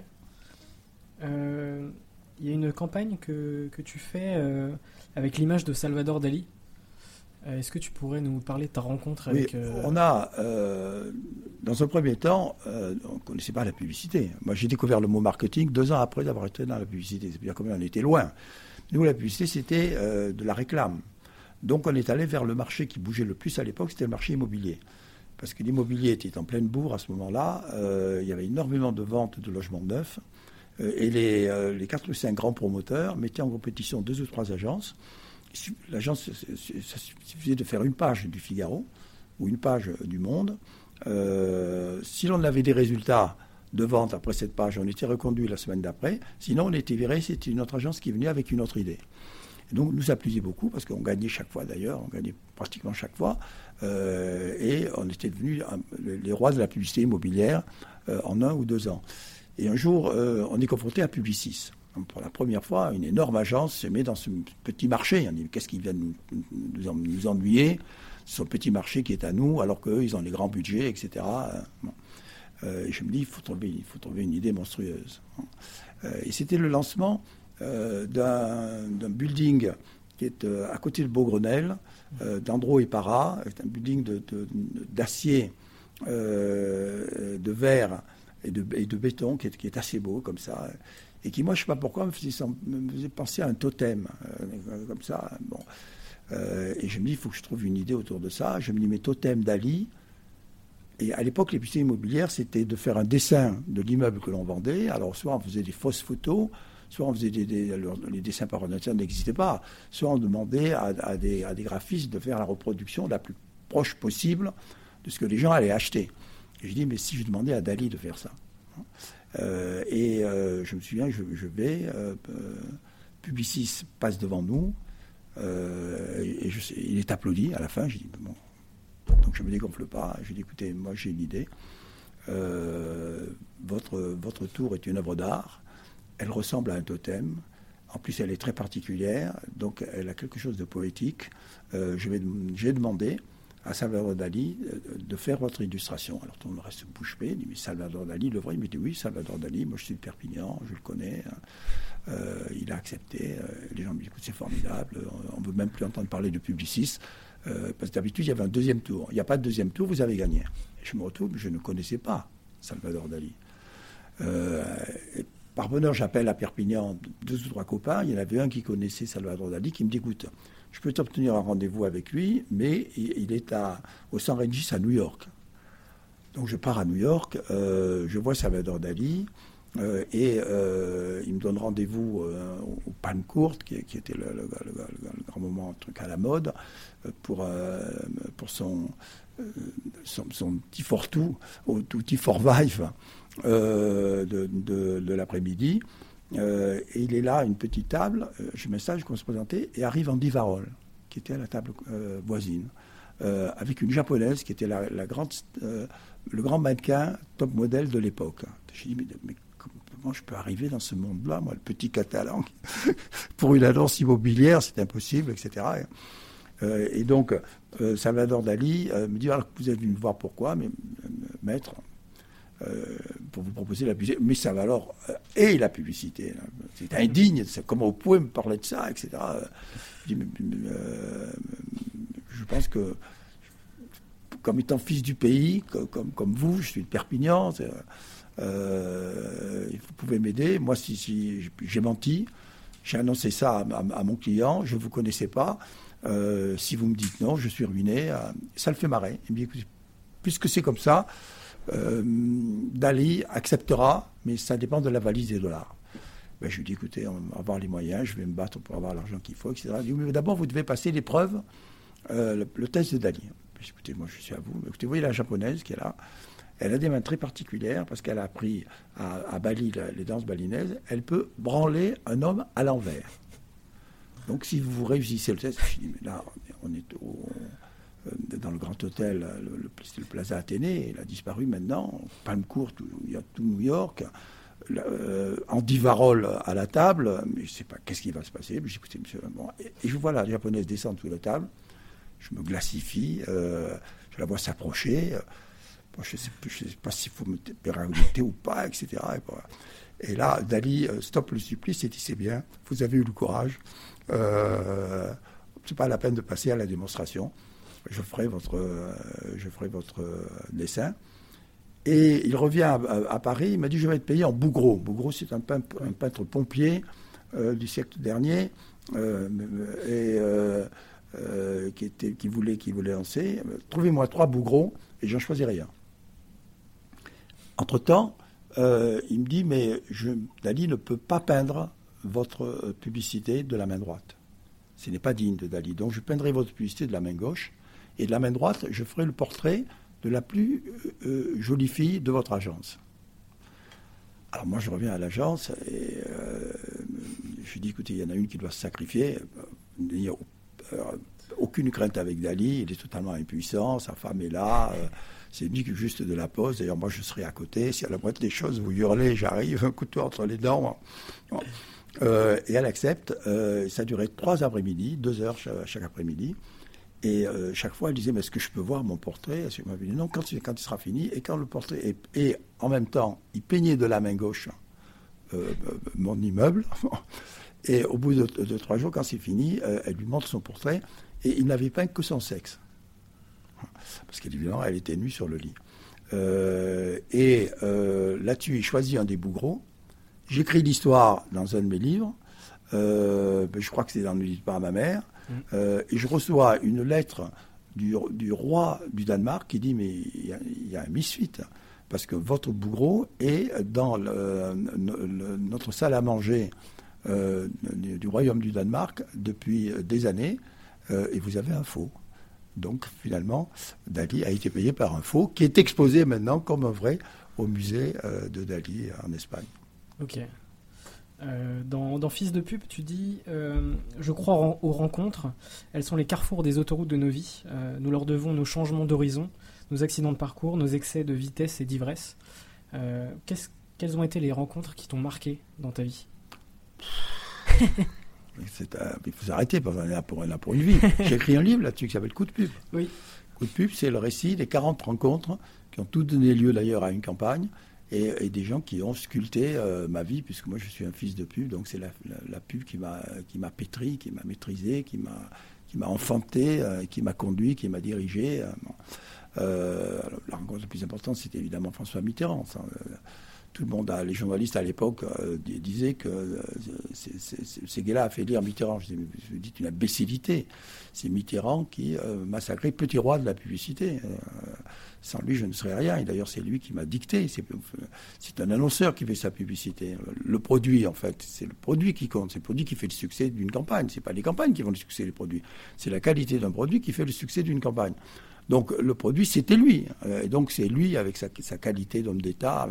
Il y a une campagne que, que tu fais avec l'image de Salvador Dali? Euh, est-ce que tu pourrais nous parler de ta rencontre avec... Oui, euh, on a, euh, dans un premier temps, on ne connaissait pas la publicité. Moi, j'ai découvert le mot marketing deux ans après d'avoir été dans la publicité. C'est-à-dire combien on était loin. Nous, la publicité, c'était de la réclame. Donc, on est allé vers le marché qui bougeait le plus à l'époque, c'était le marché immobilier. Parce que l'immobilier était en pleine bourre à ce moment-là. il y avait énormément de ventes de logements neufs. et les, les 4 ou 5 grands promoteurs mettaient en compétition deux ou trois agences l'agence, ça suffisait de faire une page du Figaro ou une page du Monde. Euh, si l'on avait des résultats de vente après cette page, on était reconduit la semaine d'après. Sinon, on était viré, c'était une autre agence qui venait avec une autre idée. donc, nous, ça plaisait beaucoup parce qu'on gagnait chaque fois d'ailleurs, on gagnait pratiquement chaque fois. Euh, et on était devenus les rois de la publicité immobilière euh, en un ou deux ans. Et un jour, on est confronté à Publicis pour la première fois, une énorme agence se met dans ce petit marché. On dit qu'est-ce qui vient nous, nous, ennuyer? Ce petit marché qui est à nous, alors qu'eux, ils ont les grands budgets, etc. Euh, je me dis, il faut trouver, une idée monstrueuse. Euh, et c'était le lancement euh, d'un building qui est à côté de Beaugrenelle, d'Andro et Para, un building d'acier, de, de, verre et de, de béton qui est, assez beau comme ça et qui, moi, je ne sais pas pourquoi, me faisait, penser à un totem, comme ça. Bon. Et je me dis, il faut que je trouve une idée autour de ça. Je me dis, mais totem d'Ali. Et à l'époque, les publicités immobilières, c'était de faire un dessin de l'immeuble que l'on vendait. Alors, soit on faisait des fausses photos, soit on faisait des, les dessins par ordinateur n'existaient pas, soit on demandait à, des, graphistes de faire la reproduction la plus proche possible de ce que les gens allaient acheter. Et je dis, mais si je demandais à Dali de faire ça euh, et euh, je me souviens, je, je vais, euh, Publicis passe devant nous, et, il est applaudi à la fin. Je dis, bon. Donc je ne me dégonfle pas. Je dis, écoutez, moi j'ai une idée. votre, votre tour est une œuvre d'art. Elle ressemble à un totem. En plus, elle est très particulière, donc elle a quelque chose de poétique. j'ai demandé à Salvador Dali euh, de faire votre illustration. Alors tout le monde reste bouche bée, dit mais Salvador Dali le vrai Il me dit oui, Salvador Dali, moi je suis de Perpignan, je le connais. Hein. Euh, il a accepté. Euh, les gens me disent écoute, c'est formidable, on ne veut même plus entendre parler de Publicis. parce que d'habitude, il y avait un deuxième tour. Il n'y a pas de deuxième tour, vous avez gagné. je me retrouve, je ne connaissais pas Salvador Dali. par bonheur, j'appelle à Perpignan deux ou trois copains. Il y en avait un qui connaissait Salvador Dali qui me dit écoute, je peux t'obtenir un rendez-vous avec lui, mais il est à, au San Regis à New York. Donc je pars à New York, euh, je vois Salvador Dali, euh, et euh, il me donne rendez-vous au Pan Court, qui, était le, grand moment truc à la mode, pour, pour son, son, petit fortout, ou petit forvive de, de, l'après-midi. Euh, et il est là, une petite table, euh, je m'installe, je commence à se présenter, et arrive Andy Varol, qui était à la table euh, voisine. avec une japonaise qui était le grand mannequin top modèle de l'époque. J'ai dit, mais, comment je peux arriver dans ce monde-là, moi, le petit catalan, pour une annonce immobilière, c'est impossible, etc. et donc, Salvador Dali me dit, alors vous êtes venu me voir pourquoi, mais maître, euh, pour vous proposer la publicité. Mais euh, et la publicité. C'est indigne. Comment vous pouvez me parler de ça, etc. Je, euh, je pense que, comme étant fils du pays, comme, vous, je suis de Perpignan. vous pouvez m'aider. Moi, si, j'ai menti, j'ai annoncé ça à, mon client. Je ne vous connaissais pas. Si vous me dites non, je suis ruiné. ça le fait marrer. Il me dit, puisque c'est comme ça, euh, Dali acceptera, mais ça dépend de la valise des dollars. Ben, je lui dis, écoutez, on va avoir les moyens, je vais me battre pour avoir l'argent qu'il faut, etc. Il dit, d'abord, vous devez passer l'épreuve, euh, le, test de Dali. Écoutez, moi, je suis à vous. écoutez, vous voyez la japonaise qui est là. Elle a des mains très particulières parce qu'elle a appris à, Bali les danses balinaises. Elle peut branler un homme à l'envers. Donc, si vous réussissez le test, je dis, mais là, on est euh, dans le grand hôtel, le, Plaza Athénée, il a disparu maintenant. Palm Court, il y a tout New York. Euh, Andy Varol à la table, mais je ne sais pas qu'est-ce qui va se passer. monsieur, et, je vois la japonaise descendre sous la table, je me glacifie, euh, je la vois s'approcher. je ne sais, pas s'il faut me pérenniser ou pas, etc. Et, là, Dali stop le supplice et dit c'est bien, vous avez eu le courage. Euh, c'est pas la peine de passer à la démonstration je ferai votre, euh, je ferai votre dessin. Et il revient à, Paris, il m'a dit, je vais être payé en Bougros. Bougros, c'est un peintre, pompier euh, du siècle dernier, euh, qui, voulait, qui voulait lancer. Trouvez-moi trois Bougros, et j'en choisirai un. Entre-temps, il me dit, mais je, Dali ne peut pas peindre votre publicité de la main droite. Ce n'est pas digne de Dali. Donc je peindrai votre publicité de la main gauche. Et de la main droite, je ferai le portrait de la plus euh, euh, jolie fille de votre agence. Alors moi, je reviens à l'agence et euh, je dis, écoutez, il y en a une qui doit se sacrifier. Il n'y a aucune crainte avec Dali, il est totalement impuissant, sa femme est là. c'est juste de la pose. D'ailleurs, moi, je serai à côté. Si à la moitié des choses, vous hurlez, j'arrive, un couteau entre les dents. Et elle accepte. ça a duré trois après-midi, deux heures chaque après-midi. Et euh, chaque fois, elle disait, mais est-ce que je peux voir mon portrait? Elle m'a dit, non, quand, il sera fini. Et quand le portrait est... Et en même temps, il peignait de la main gauche euh, mon immeuble. et au bout de, trois jours, quand c'est fini, euh, elle lui montre son portrait. Et il n'avait peint que son sexe. Parce qu'évidemment, elle était nue sur le lit. et là-dessus, il choisit un des bougros. J'écris l'histoire dans un de mes livres. Ben, je crois que c'est dans le livre par ma mère. Euh, et je reçois une lettre du, roi du Danemark qui dit Mais il y, a un misfit, parce que votre bougreau est dans notre salle à manger euh, du royaume du Danemark depuis des années, euh, et vous avez un faux. Donc finalement, Dali a été payé par un faux qui est exposé maintenant comme un vrai au musée de Dali en Espagne. Ok. Euh, dans, Fils de pub, tu dis euh, Je crois aux rencontres. Elles sont les carrefours des autoroutes de nos vies. Euh, nous leur devons nos changements d'horizon, nos accidents de parcours, nos excès de vitesse et d'ivresse. quelles ont été les rencontres qui t'ont marqué dans ta vie? Il faut s'arrêter, on est là pour, pour une vie. J'ai écrit un livre là-dessus qui s'appelle Coup de pub. Oui. Coup de pub, c'est le récit des 40 rencontres qui ont toutes donné lieu d'ailleurs à une campagne et, des gens qui ont sculpté euh, ma vie, puisque moi je suis un fils de pub, donc c'est la, pub qui m'a qui pétri, qui m'a maîtrisé, qui m'a qui m'a enfanté, euh, qui m'a conduit, qui m'a dirigé. Euh, la rencontre la plus importante, c'était évidemment François Mitterrand tout le monde, les journalistes à l'époque euh, disaient que euh, ces gars-là a fait lire Mitterrand. Je, dis, une imbécilité. C'est Mitterrand qui euh, massacrait Petit Roi de la publicité. sans lui, je ne serais rien. Et d'ailleurs, c'est lui qui m'a dicté. C'est un annonceur qui fait sa publicité. Le produit, en fait, c'est le produit qui compte. C'est le produit qui fait le succès d'une campagne. C'est pas les campagnes qui font le succès des produits. C'est la qualité d'un produit qui fait le succès d'une campagne. Donc le produit, c'était lui. Et donc c'est lui, avec sa qualité d'homme d'État,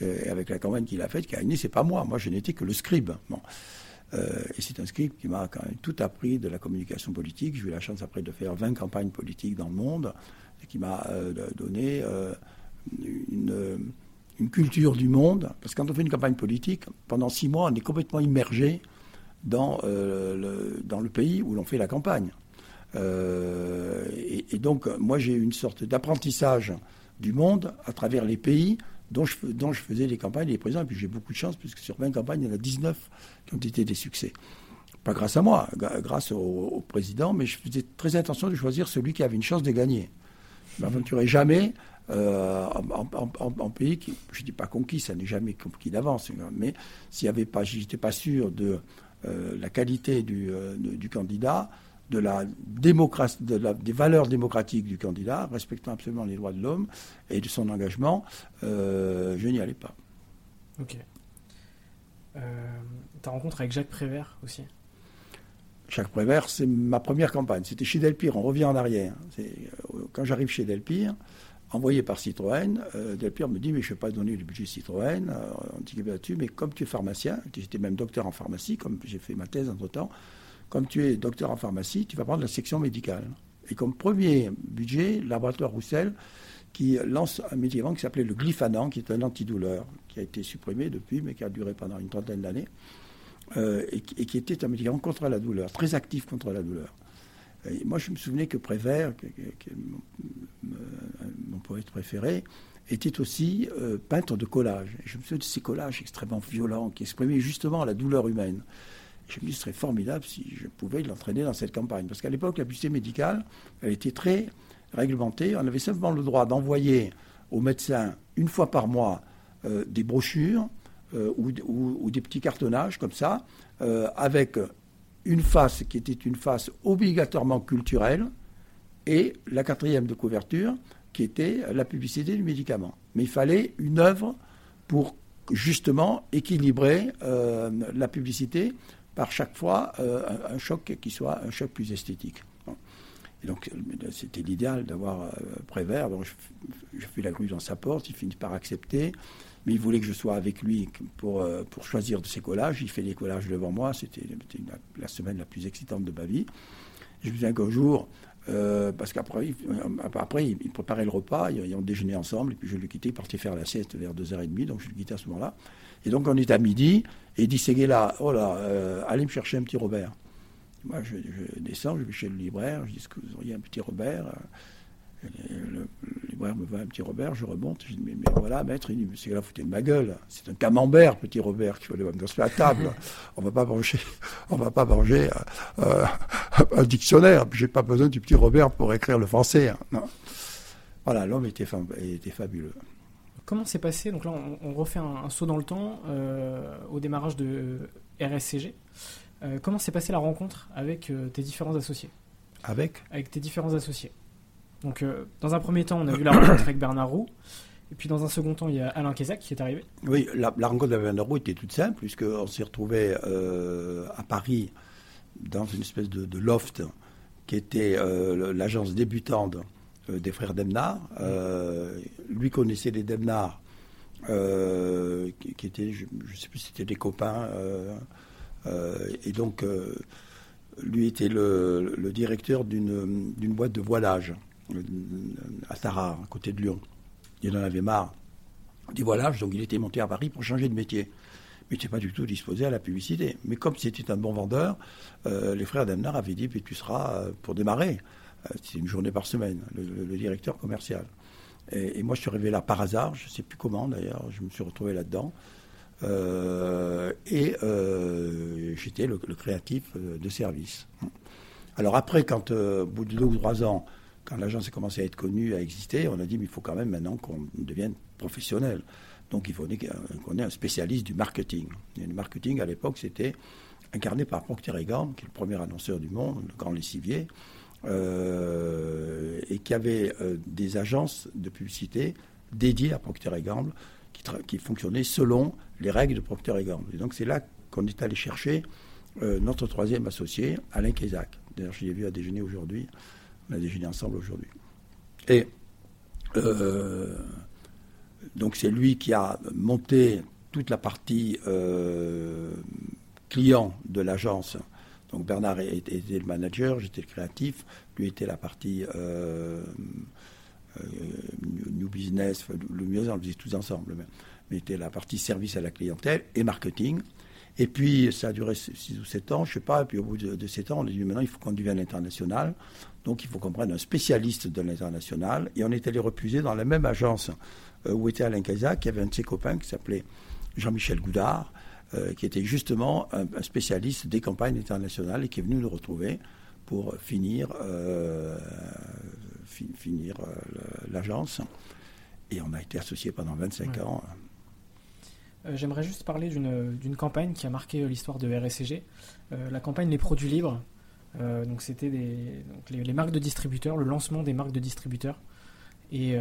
avec la campagne qu'il a faite, qui a gagné, c'est pas moi. Moi, je n'étais que le scribe. Bon. et c'est un script qui m'a quand même tout appris de la communication politique. J'ai eu la chance après de faire 20 campagnes politiques dans le monde, et qui m'a donné une, culture du monde. Parce que quand on fait une campagne politique, pendant six mois, on est complètement immergé dans, le, dans le pays où l'on fait la campagne. et, donc, moi, j'ai une sorte d'apprentissage du monde à travers les pays dont je, faisais les campagnes les présidents. Et puis j'ai beaucoup de chance, puisque sur 20 campagnes, il y en a 19 qui ont été des succès. Pas grâce à moi, grâce au, président, mais je faisais très attention de choisir celui qui avait une chance de gagner. Je ne m'aventurais jamais euh, en, pays qui, je ne dis pas conquis, ça n'est jamais conquis d'avance, mais s'il n'y avait pas, j'étais pas sûr de euh, la qualité du, euh, du candidat, de la démocratie, de la, des valeurs démocratiques du candidat, respectant absolument les droits de l'homme et de son engagement, euh, je n'y allais pas. Ok. Euh, ta rencontre avec Jacques Prévert aussi? Jacques Prévert, c'est ma première campagne. C'était chez Delpire, on revient en arrière. Euh, quand j'arrive chez Delpire, envoyé par Citroën, euh, Delpire me dit Mais je ne vais pas donner le budget Citroën, on dit là-dessus, mais comme tu es pharmacien, j'étais même docteur en pharmacie, comme j'ai fait ma thèse entre temps, comme tu es docteur en pharmacie, tu vas prendre la section médicale. Et comme premier budget, laboratoire Roussel, qui lance un médicament qui s'appelait le glyphanan, qui est un antidouleur, qui a été supprimé depuis, mais qui a duré pendant une trentaine d'années, euh, et, qui était un médicament contre la douleur, très actif contre la douleur. Moi, je me souvenais que Prévert, mon, poète préféré, était aussi euh, peintre de collage. je me souviens de ces collages extrêmement violents qui exprimaient justement la douleur humaine. Je me dis, ce serait formidable si je pouvais l'entraîner dans cette campagne. Parce qu'à l'époque, la publicité médicale, elle était très réglementée. On avait simplement le droit d'envoyer aux médecins, une fois par mois, euh, des brochures euh, ou, des petits cartonnages comme ça, euh, avec une face qui était une face obligatoirement culturelle et la quatrième de couverture qui était la publicité du médicament. Mais il fallait une œuvre pour justement équilibrer la publicité par chaque fois euh, un, choc qui soit un choc plus esthétique. Et donc c'était l'idéal d'avoir euh, Prévert. Donc je, fais la grue dans sa porte, il finit par accepter. Mais il voulait que je sois avec lui pour, euh, pour choisir de ses collages. Il fait des collages devant moi. C'était la semaine la plus excitante de ma vie. Je me souviens qu'un jour, parce qu'après après, il préparait le repas, ils ont déjeuné ensemble, et puis je le quittais, il partait faire la sieste vers 2h30, donc je le quittais à ce moment-là. Et donc on est à midi, et il dit Séguéla, oh là, euh, allez me chercher un petit Robert. Moi je, descends, je vais chez le libraire, je dis Est-ce que vous auriez un petit Robert le, libraire me voit un petit Robert, je remonte, je dis mais, voilà, maître, il dit c'est là, foutez de ma gueule, c'est un camembert, petit Robert, qu'il faut aller mettre sur la table. on va pas manger, on va pas manger euh, un dictionnaire, puis j'ai pas besoin du petit Robert pour écrire le français. Hein. Voilà, l'homme était, était fabuleux. Comment s'est passé Donc là, on, refait un, saut dans le temps euh, au démarrage de RSCG. Euh, comment s'est passée la rencontre avec euh, tes différents associés? Avec? Avec tes différents associés. Donc, dans un premier temps, on a vu la rencontre avec Bernard Roux. Et puis, dans un second temps, il y a Alain Kézac qui est arrivé. Oui, la, rencontre avec Bernard Roux était toute simple, puisqu'on s'est retrouvé à Paris dans une espèce de loft qui était l'agence débutante euh, des frères Demnard. Euh, lui connaissait les Demnard, euh, qui, étaient, je ne sais plus si c'était des copains. et donc, lui était le, directeur d'une boîte de voilage à Tarare, à côté de Lyon. Il en avait marre du voilage, donc il était monté à Paris pour changer de métier. Mais il n'était pas du tout disposé à la publicité. Mais comme c'était un bon vendeur, les frères Demnard avaient dit, puis tu seras pour démarrer. Euh, c'est une journée par semaine, le, directeur commercial. Et, moi, je suis arrivé là par hasard, je ne sais plus comment d'ailleurs, je me suis retrouvé là-dedans. Euh, et euh, j'étais le, créatif de service. Alors après, quand au bout de deux ou trois ans, quand l'agence a commencé à être connue, à exister, on a dit mais il faut quand même maintenant qu'on devienne professionnel. Donc il faut qu'on ait un spécialiste du marketing. Et le marketing à l'époque c'était incarné par Procter Gamble, qui est le premier annonceur du monde, le grand lessivier. Euh, et qui avait euh, des agences de publicité dédiées à Procter Gamble qui, fonctionnaient selon les règles de Procter Gamble. Et donc c'est là qu'on est allé chercher euh, notre troisième associé, Alain Kézac. D'ailleurs, je l'ai vu à déjeuner aujourd'hui. On a déjeuné ensemble aujourd'hui. Et donc c'est lui qui a monté toute la partie clients de l'agence. Donc Bernard était le manager, j'étais le créatif, lui était la partie euh, euh, new, business, le mieux on le faisait tous ensemble, mais, était la partie service à la clientèle et marketing. Et puis ça a duré 6 ou 7 ans, je ne sais pas, et puis au bout de, de 7 ans, on a dit maintenant il faut qu'on devienne international. Donc il faut qu'on prenne un spécialiste de l'international. Et on est allé refuser dans la même agence euh, où était Alain Casac, qui avait un de ses copains qui s'appelait Jean-Michel Goudard, euh, qui était justement un, spécialiste des campagnes internationales et qui est venu nous retrouver pour finir, euh, finir l'agence. Et on a été associés pendant 25 ans. J'aimerais juste parler d'une campagne qui a marqué l'histoire de RSCG, la campagne Les Produits Libres. donc c'était les, les, marques de distributeurs, le lancement des marques de distributeurs. Et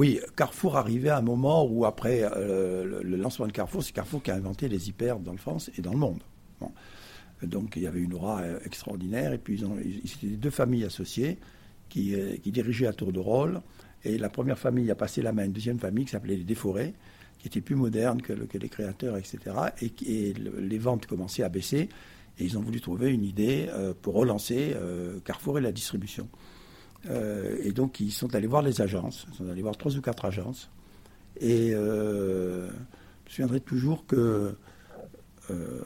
oui, Carrefour arrivait à un moment où, après euh, le, lancement de Carrefour, c'est Carrefour qui a inventé les hyper dans le France et dans le monde. Donc il y avait une aura euh, extraordinaire. Et puis ils, ont, deux familles associées qui, euh, qui, dirigeaient à tour de rôle. Et la première famille a passé la main à une deuxième famille qui s'appelait les Déforêts, qui était plus moderne que, les créateurs, etc. Et, et, les ventes commençaient à baisser. Et ils ont voulu trouver une idée pour relancer Carrefour et la distribution. Euh, et donc, ils sont allés voir les agences. Ils sont allés voir trois ou quatre agences. Et euh, je me souviendrai toujours que euh,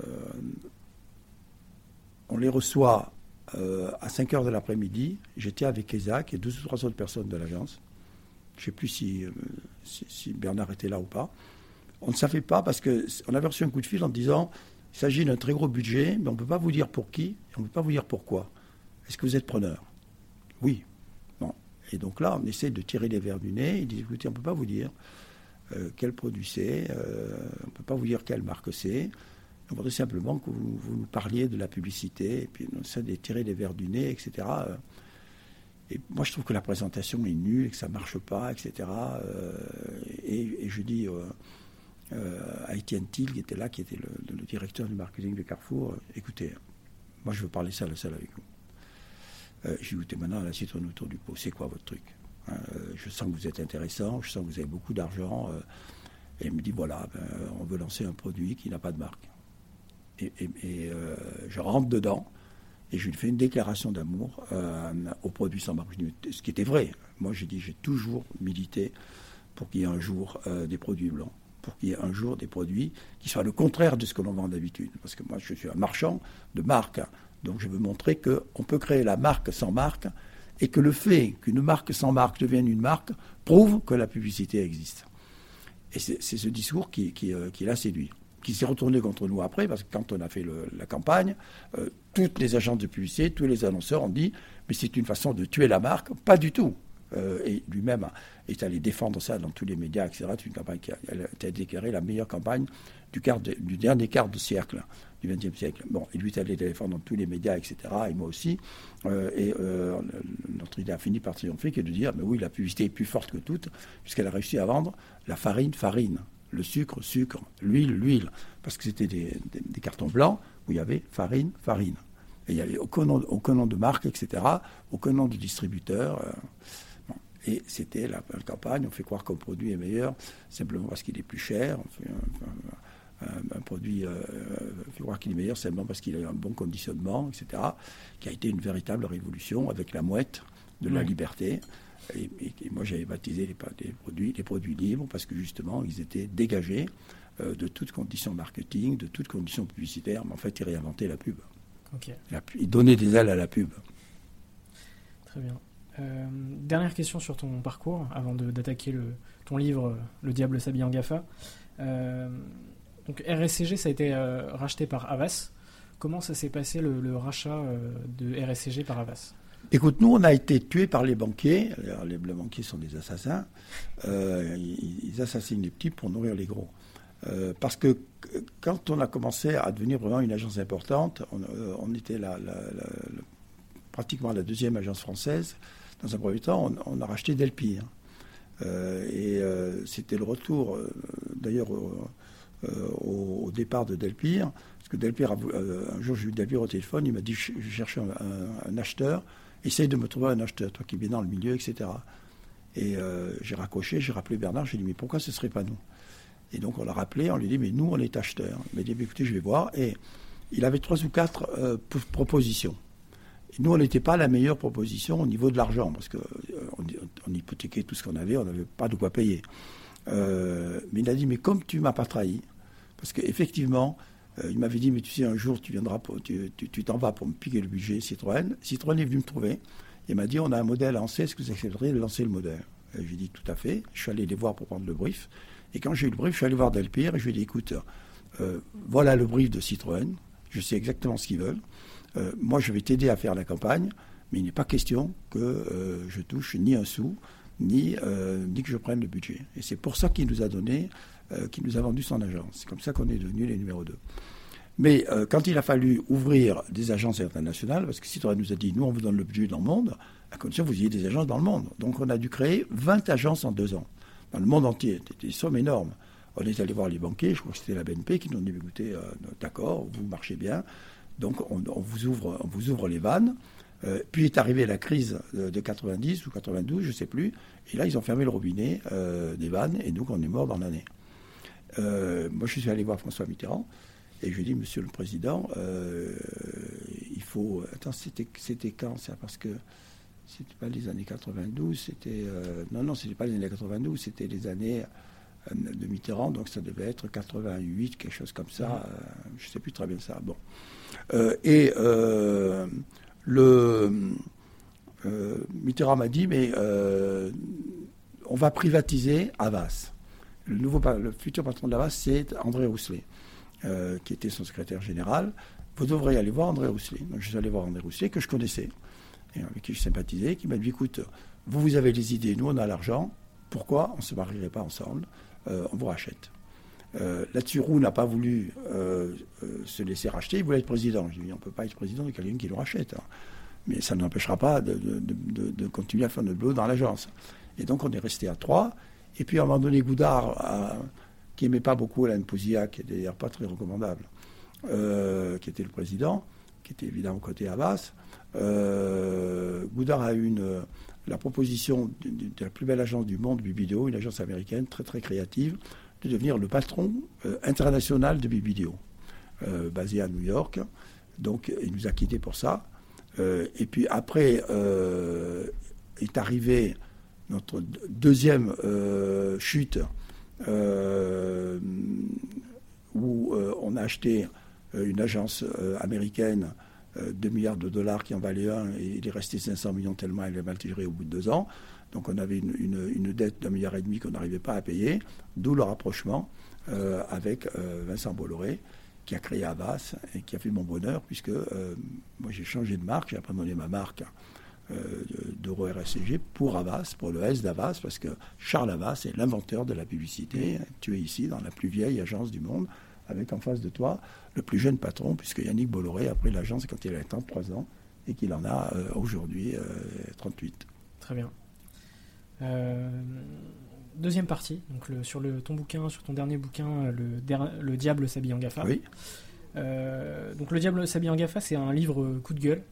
on les reçoit à 5 heures de l'après-midi. J'étais avec Isaac et deux ou trois autres personnes de l'agence. Je ne sais plus si, si, Bernard était là ou pas. On ne savait pas parce qu'on avait reçu un coup de fil en disant il s'agit d'un très gros budget, mais on ne peut pas vous dire pour qui, on ne peut pas vous dire pourquoi. Est-ce que vous êtes preneur? Oui, et donc là, on essaie de tirer les verres du nez. Il dit écoutez, on ne peut pas vous dire euh, quel produit c'est, euh, on ne peut pas vous dire quelle marque c'est. On voudrait simplement que vous, nous parliez de la publicité, et puis on essaie de tirer les verres du nez, etc. Et moi, je trouve que la présentation est nulle, et que ça ne marche pas, etc. Et, je dis à Étienne Thiel, qui était là, qui était le, directeur du marketing de Carrefour, écoutez, moi, je veux parler ça le seul avec vous. Euh, j'ai dit, maintenant, la citronne autour du pot, c'est quoi votre truc hein, euh, Je sens que vous êtes intéressant, je sens que vous avez beaucoup d'argent. Euh, et il me dit, voilà, ben, on veut lancer un produit qui n'a pas de marque. Et, je rentre dedans et je lui fais une déclaration d'amour au produit sans marque. Ce qui était vrai. Moi, j'ai dit, j'ai toujours milité pour qu'il y ait un jour des produits blancs pour qu'il y ait un jour des produits qui soient le contraire de ce que l'on vend d'habitude. Parce que moi, je suis un marchand de marque. Donc je veux montrer qu'on peut créer la marque sans marque et que le fait qu'une marque sans marque devienne une marque prouve que la publicité existe. Et c'est ce discours qui, euh, l'a séduit, qui s'est retourné contre nous après, parce que quand on a fait la campagne, euh, toutes les agences de publicité, tous les annonceurs ont dit, mais c'est une façon de tuer la marque. Pas du tout. Euh, et lui-même est allé défendre ça dans tous les médias, etc. C'est une campagne qui a, été déclarée la meilleure campagne du, dernier quart de siècle du XXe siècle. Bon, il lui est allé défendre dans tous les médias, etc., et moi aussi. Euh, et euh, notre idée a fini par triompher, qui est de dire, mais oui, la publicité est plus forte que toute, puisqu'elle a réussi à vendre la farine, farine, le sucre, sucre, l'huile, l'huile, parce que c'était des, cartons blancs où il y avait farine, farine. Et il n'y avait aucun nom, de marque, etc., aucun nom de distributeur. Euh, et c'était la, campagne, on fait croire qu'un produit est meilleur simplement parce qu'il est plus cher. Un, produit, euh, fait croire qu'il est meilleur simplement parce qu'il a un bon conditionnement, etc., qui a été une véritable révolution avec la mouette de la liberté. Et, moi, j'avais baptisé les, produits les produits libres parce que justement, ils étaient dégagés euh, de toute condition marketing, de toute condition publicitaire, mais en fait, ils réinventaient la pub. ils donnaient des ailes à la pub. Très bien. Euh, dernière question sur ton parcours, avant d'attaquer ton livre Le diable s'habille en GAFA. Euh, donc RSCG, ça a été euh, racheté par Avas. Comment ça s'est passé le, rachat euh, de RSCG par Avas Écoute, nous, on a été tués par les banquiers. les, banquiers sont des assassins. Euh, ils, assassinent les petits pour nourrir les gros. parce que quand on a commencé à devenir vraiment une agence importante, on, était pratiquement la deuxième agence française. Dans un premier temps, on, a racheté Delphi. Hein. et c'était le retour, d'ailleurs, euh, au, départ de Delpire. Parce que Delpire, euh, un jour j'ai eu Delpire au téléphone, il m'a dit je, cherche un, acheteur, essaye de me trouver un acheteur, toi qui es bien dans le milieu, etc. Et euh, j'ai raccroché, j'ai rappelé Bernard, j'ai dit mais pourquoi ce ne serait pas nous? Et donc on l'a rappelé, on lui dit, mais nous, on est acheteurs. Il m'a dit, écoutez, je vais voir. Et il avait trois ou quatre propositions. Nous, on n'était pas la meilleure proposition au niveau de l'argent, parce qu'on on hypothéquait tout ce qu'on avait, on n'avait pas de quoi payer. mais il a dit, mais comme tu m'as pas trahi, parce qu'effectivement, il m'avait dit, mais tu sais, un jour, tu viendras, tu t'en vas pour me piquer le budget Citroën. Citroën est venu me trouver. Il m'a dit, on a un modèle en C, est-ce que vous accepteriez de lancer le modèle? Ai dit, tout à fait. Je suis allé les voir pour prendre le brief. Et quand j'ai eu le brief, je suis allé voir Delpire et je lui ai dit, écoute, euh, voilà le brief de Citroën. Je sais exactement ce qu'ils veulent. Euh, moi, je vais t'aider à faire la campagne, mais il n'est pas question que euh, je touche ni un sou, ni que je prenne le budget. Et c'est pour ça qu'il nous a donné, qu'il nous a vendu son agence. C'est comme ça qu'on est devenu les numéros 2. Mais euh, quand il a fallu ouvrir des agences internationales, parce que Citroën nous a dit, nous on vous donne le budget dans le monde, à condition que vous ayez des agences dans le monde. Donc on a dû créer 20 agences en deux ans, dans le monde entier. C'était des sommes énormes. On est allé voir les banquiers, je crois que c'était la BNP, qui nous ont dit, écoutez, euh, d'accord, vous marchez bien, donc on, vous, ouvre, on vous ouvre les vannes. Euh, puis est arrivée la crise de 90 ou 92, je ne sais plus, et là ils ont fermé le robinet des vannes, et donc on est mort dans l'année. Moi je suis allé voir François Mitterrand, et je lui ai dit, Monsieur le Président, euh, il faut. Attends, c'était, c'était quand ça? Parce que c'était pas les années 92, c'était. Euh, non, non, c'était pas les années 92, c'était les années euh, de Mitterrand, donc ça devait être 88, quelque chose comme ça. je ne sais plus très bien ça. Bon. et le. Mitterrand m'a dit, mais on va privatiser Havas. Le, nouveau, le futur patron de Havas, c'est André Rousselet. Euh, qui était son secrétaire général, vous devrez aller voir André Rousselet. Donc je suis allé voir André Rousselet, que je connaissais, avec qui je sympathisais, qui m'a dit, écoute, vous, vous avez les idées, nous, on a l'argent, pourquoi? On ne se marierait pas ensemble euh, On vous rachète. Euh, Là-dessus, n'a pas voulu se laisser racheter, il voulait être président. Je lui ai dit, on ne peut pas être président de quelqu'un qui le rachète. Hein. Mais ça n'empêchera pas de, de, continuer à faire notre boulot dans l'agence. Et donc, on est resté à trois. Et puis, à un moment donné, Goudard a qui n'aimait pas beaucoup Alain Pousia, qui est d'ailleurs pas très recommandable, euh, qui était le président, qui était évidemment côté Abbas. Euh, Goudard a eu une, la proposition de, la plus belle agence du monde, Bibideo, une agence américaine très très créative, de devenir le patron euh, international de Bibideo, basé à New York. Donc il nous a quittés pour ça. et puis après est arrivé notre deuxième chute euh, où euh, on a acheté euh, une agence américaine 2 milliards de dollars qui en valait un et il est resté 500 millions tellement elle est mal tirée au bout de deux ans. Donc on avait une, dette d'un milliard et demi qu'on n'arrivait pas à payer, d'où le rapprochement avec Vincent Bolloré qui a créé Avas et qui a fait mon bonheur puisque moi j'ai changé de marque, j'ai abandonné ma marque euh, d'Euro RSCG pour Havas, pour le S d'Havas, parce que Charles Havas est l'inventeur de la publicité. Tu es ici dans la plus vieille agence du monde, avec en face de toi le plus jeune patron, puisque Yannick Bolloré a pris l'agence quand il avait 33 ans et qu'il en a euh, aujourd'hui 38. Euh, Très bien. deuxième partie, donc sur le, ton bouquin, sur ton dernier bouquin, le, le Diable s'habille en GAFA. Oui. donc Le Diable s'habille en GAFA, c'est un livre coup de gueule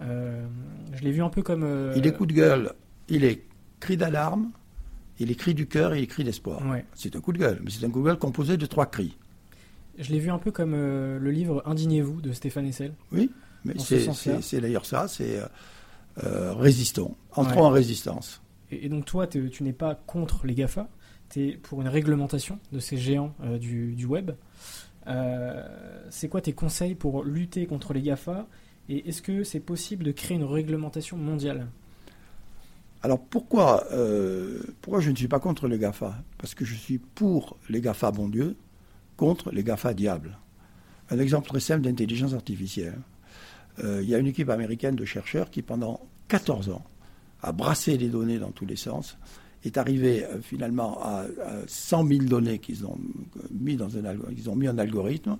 euh, je l'ai vu un peu comme. Euh, il est coup de gueule, il est cri d'alarme, il est cri du cœur et il est cri d'espoir. C'est un coup de gueule, mais c'est un coup de gueule composé de trois cris. Je l'ai vu un peu comme euh, le livre Indignez-vous de Stéphane Essel. Oui, mais c'est d'ailleurs ça, c'est résistons, entrons en résistance. Et, donc toi, tu n'es pas contre les GAFA, tu es pour une réglementation de ces géants du, du, web. c'est quoi tes conseils pour lutter contre les GAFA et est-ce que c'est possible de créer une réglementation mondiale? Alors pourquoi, euh, pourquoi je ne suis pas contre les GAFA? Parce que je suis pour les GAFA bon Dieu, contre les GAFA diable. Un exemple très simple d'intelligence artificielle. Euh, il y a une équipe américaine de chercheurs qui pendant 14 ans a brassé les données dans tous les sens, est arrivé euh, finalement à, 100 000 données qu'ils ont mis dans un algorithme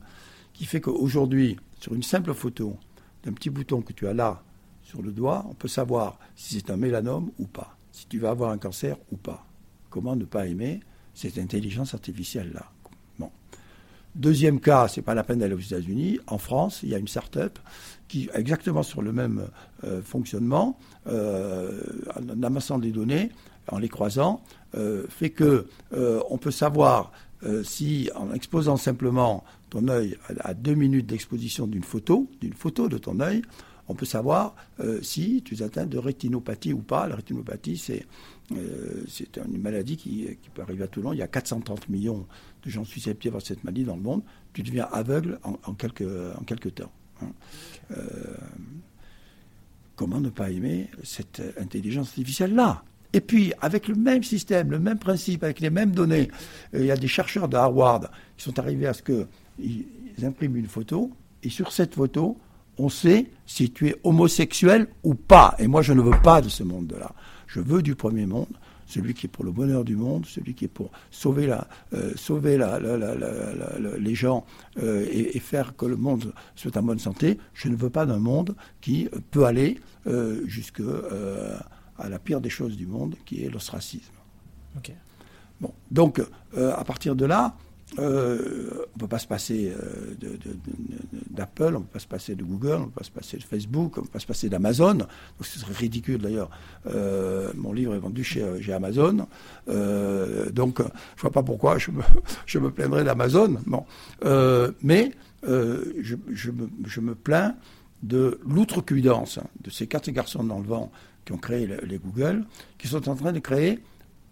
qui fait qu'aujourd'hui, sur une simple photo, d'un petit bouton que tu as là sur le doigt, on peut savoir si c'est un mélanome ou pas, si tu vas avoir un cancer ou pas. Comment ne pas aimer cette intelligence artificielle-là? Deuxième cas, c'est pas la peine d'aller aux États-Unis. En France, il y a une start-up qui, exactement sur le même euh, fonctionnement, euh, en amassant des données, en les croisant, euh, fait que on peut savoir si en exposant simplement ton œil à, deux minutes d'exposition d'une photo, d'une photo de ton œil, on peut savoir si tu es atteint de rétinopathie ou pas. La rétinopathie, c'est une maladie qui, peut arriver à tout le monde. Il y a 430 millions de gens susceptibles à cette maladie dans le monde. Tu deviens aveugle en, quelques, temps. Hein. comment ne pas aimer cette intelligence artificielle-là? Et puis, avec le même système, le même principe, avec les mêmes données, euh, il y a des chercheurs de Harvard qui sont arrivés à ce qu'ils impriment une photo, et sur cette photo, on sait si tu es homosexuel ou pas. Et moi, je ne veux pas de ce monde-là. Je veux du premier monde, celui qui est pour le bonheur du monde, celui qui est pour sauver, la, euh, sauver la, les gens euh, et, faire que le monde soit en bonne santé. Je ne veux pas d'un monde qui peut aller jusque à la pire des choses du monde, qui est l'ostracisme. Bon, donc, euh, à partir de là, euh, on ne peut pas se passer euh, d'Apple, on ne peut pas se passer de Google, on ne peut pas se passer de Facebook, on ne peut pas se passer d'Amazon. Ce serait ridicule d'ailleurs. mon livre est vendu chez, Amazon. donc je ne vois pas pourquoi je me, je plaindrais d'Amazon. Mais je, me, plains de l'outrecuidance de ces quatre garçons dans le vent qui ont créé les Google, qui sont en train de créer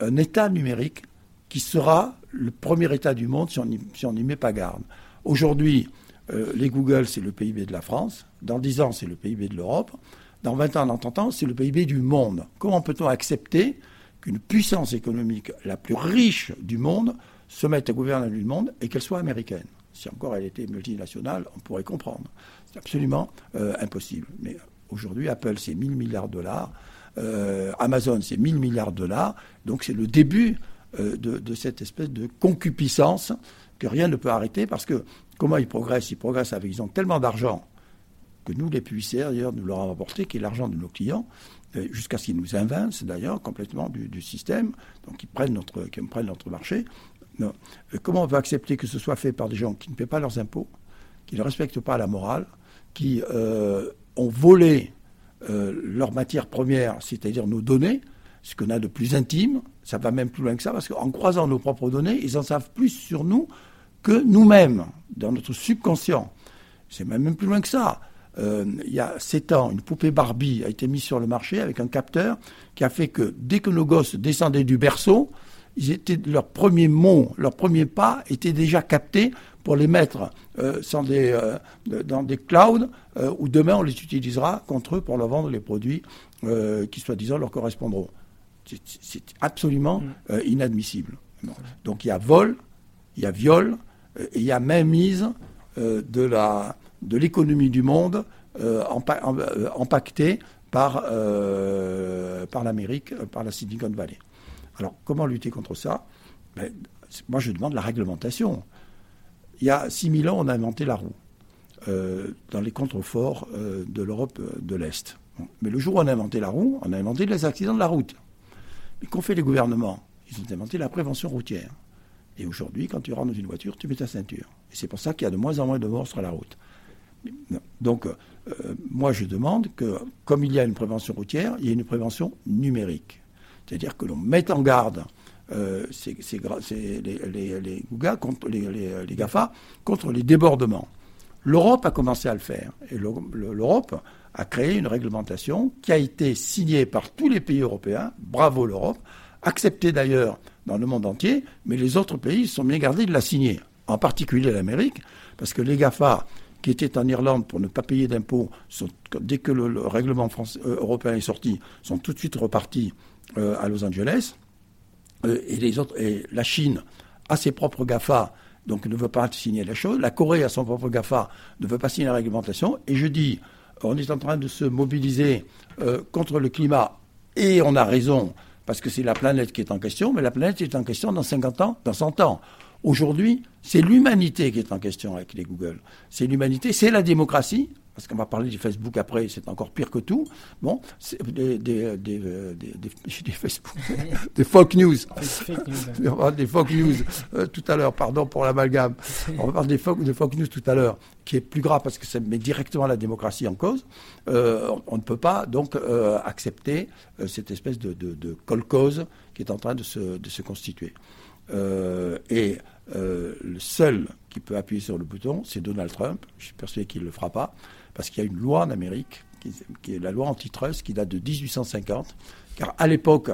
un État numérique qui sera le premier État du monde si on n'y met pas garde. Aujourd'hui, euh, les Google, c'est le PIB de la France. Dans 10 ans, c'est le PIB de l'Europe. Dans 20 ans, dans 30 ans, c'est le PIB du monde. Comment peut-on accepter qu'une puissance économique la plus riche du monde se mette à gouverner le monde et qu'elle soit américaine? Si encore elle était multinationale, on pourrait comprendre. C'est absolument euh, impossible. Mais Aujourd'hui, Apple, c'est 1000 milliards de dollars. Euh, Amazon, c'est 1000 milliards de dollars. Donc c'est le début euh, de, cette espèce de concupiscence que rien ne peut arrêter parce que comment ils progressent Ils progressent avec, ils ont tellement d'argent que nous, les publicitaires, d'ailleurs, nous leur avons apporté, qui est l'argent de nos clients, euh, jusqu'à ce qu'ils nous invincent, d'ailleurs, complètement du, système. Donc ils prennent notre, prennent notre marché. comment on peut accepter que ce soit fait par des gens qui ne paient pas leurs impôts, qui ne respectent pas la morale, qui ont volé euh, leur matière première, c'est-à-dire nos données, ce qu'on a de plus intime. Ça va même plus loin que ça, parce qu'en croisant nos propres données, ils en savent plus sur nous que nous-mêmes, dans notre subconscient. C'est même plus loin que ça. Euh, il y a sept ans, une poupée Barbie a été mise sur le marché avec un capteur qui a fait que dès que nos gosses descendaient du berceau, ils étaient, leur premier mot, leur premier pas était déjà capté pour les mettre euh, euh, dans des clouds où demain on les utilisera contre eux pour leur vendre les produits qui soi-disant leur correspondront. C'est absolument mm. inadmissible. Donc il y a vol, il y a viol, et il y a même mise de la de l'économie du monde empaquetée par, par l'Amérique, par la Silicon Valley. Alors comment lutter contre ça? Ben, Moi je demande la réglementation. Il y a 6000 ans, on a inventé la roue euh, dans les contreforts euh, de l'Europe euh, de l'Est. Mais le jour où on a inventé la roue, on a inventé les accidents de la route. Qu'ont fait les gouvernements Ils ont inventé la prévention routière. Et aujourd'hui, quand tu rentres dans une voiture, tu mets ta ceinture. Et c'est pour ça qu'il y a de moins en moins de morts sur la route. Donc, moi, je demande que, comme il y a une prévention routière, il y ait une prévention numérique. C'est-à-dire que l'on mette en garde euh, les, les, les, GAFA contre les débordements. L'Europe a commencé à le faire. Et l'Europe a créé une réglementation qui a été signée par tous les pays européens. Bravo l'Europe. Acceptée d'ailleurs dans le monde entier. Mais les autres pays sont bien gardés de la signer. En particulier l'Amérique. Parce que les GAFA qui étaient en Irlande pour ne pas payer d'impôts, dès que le, règlement euh, européen est sorti, sont tout de suite repartis euh, à Los Angeles. Euh, et, les autres, et la Chine a ses propres GAFA, donc ne veut pas signer la chose. La Corée a son propre GAFA, ne veut pas signer la réglementation. Et je dis, on est en train de se mobiliser euh, contre le climat, et on a raison, parce que c'est la planète qui est en question, mais la planète est en question dans 50 ans, dans 100 ans. Aujourd'hui, c'est l'humanité qui est en question avec les Google. C'est l'humanité, c'est la démocratie, parce qu'on va parler du Facebook après, c'est encore pire que tout. Bon, des, des, des, euh, des, des Facebook, des fake news. On va des fake news euh, tout à l'heure, pardon pour l'amalgame. On va parler des fake, des news tout à l'heure, qui est plus grave parce que ça met directement la démocratie en cause. Euh, on, ne peut pas donc euh, accepter euh, cette espèce de, de, de colcose qui est en train de se, de se constituer. et le seul qui peut appuyer sur le bouton, c'est Donald Trump. Je suis persuadé qu'il ne le fera pas, parce qu'il y a une loi en Amérique, qui, est la loi antitrust, qui date de 1850. Car à l'époque,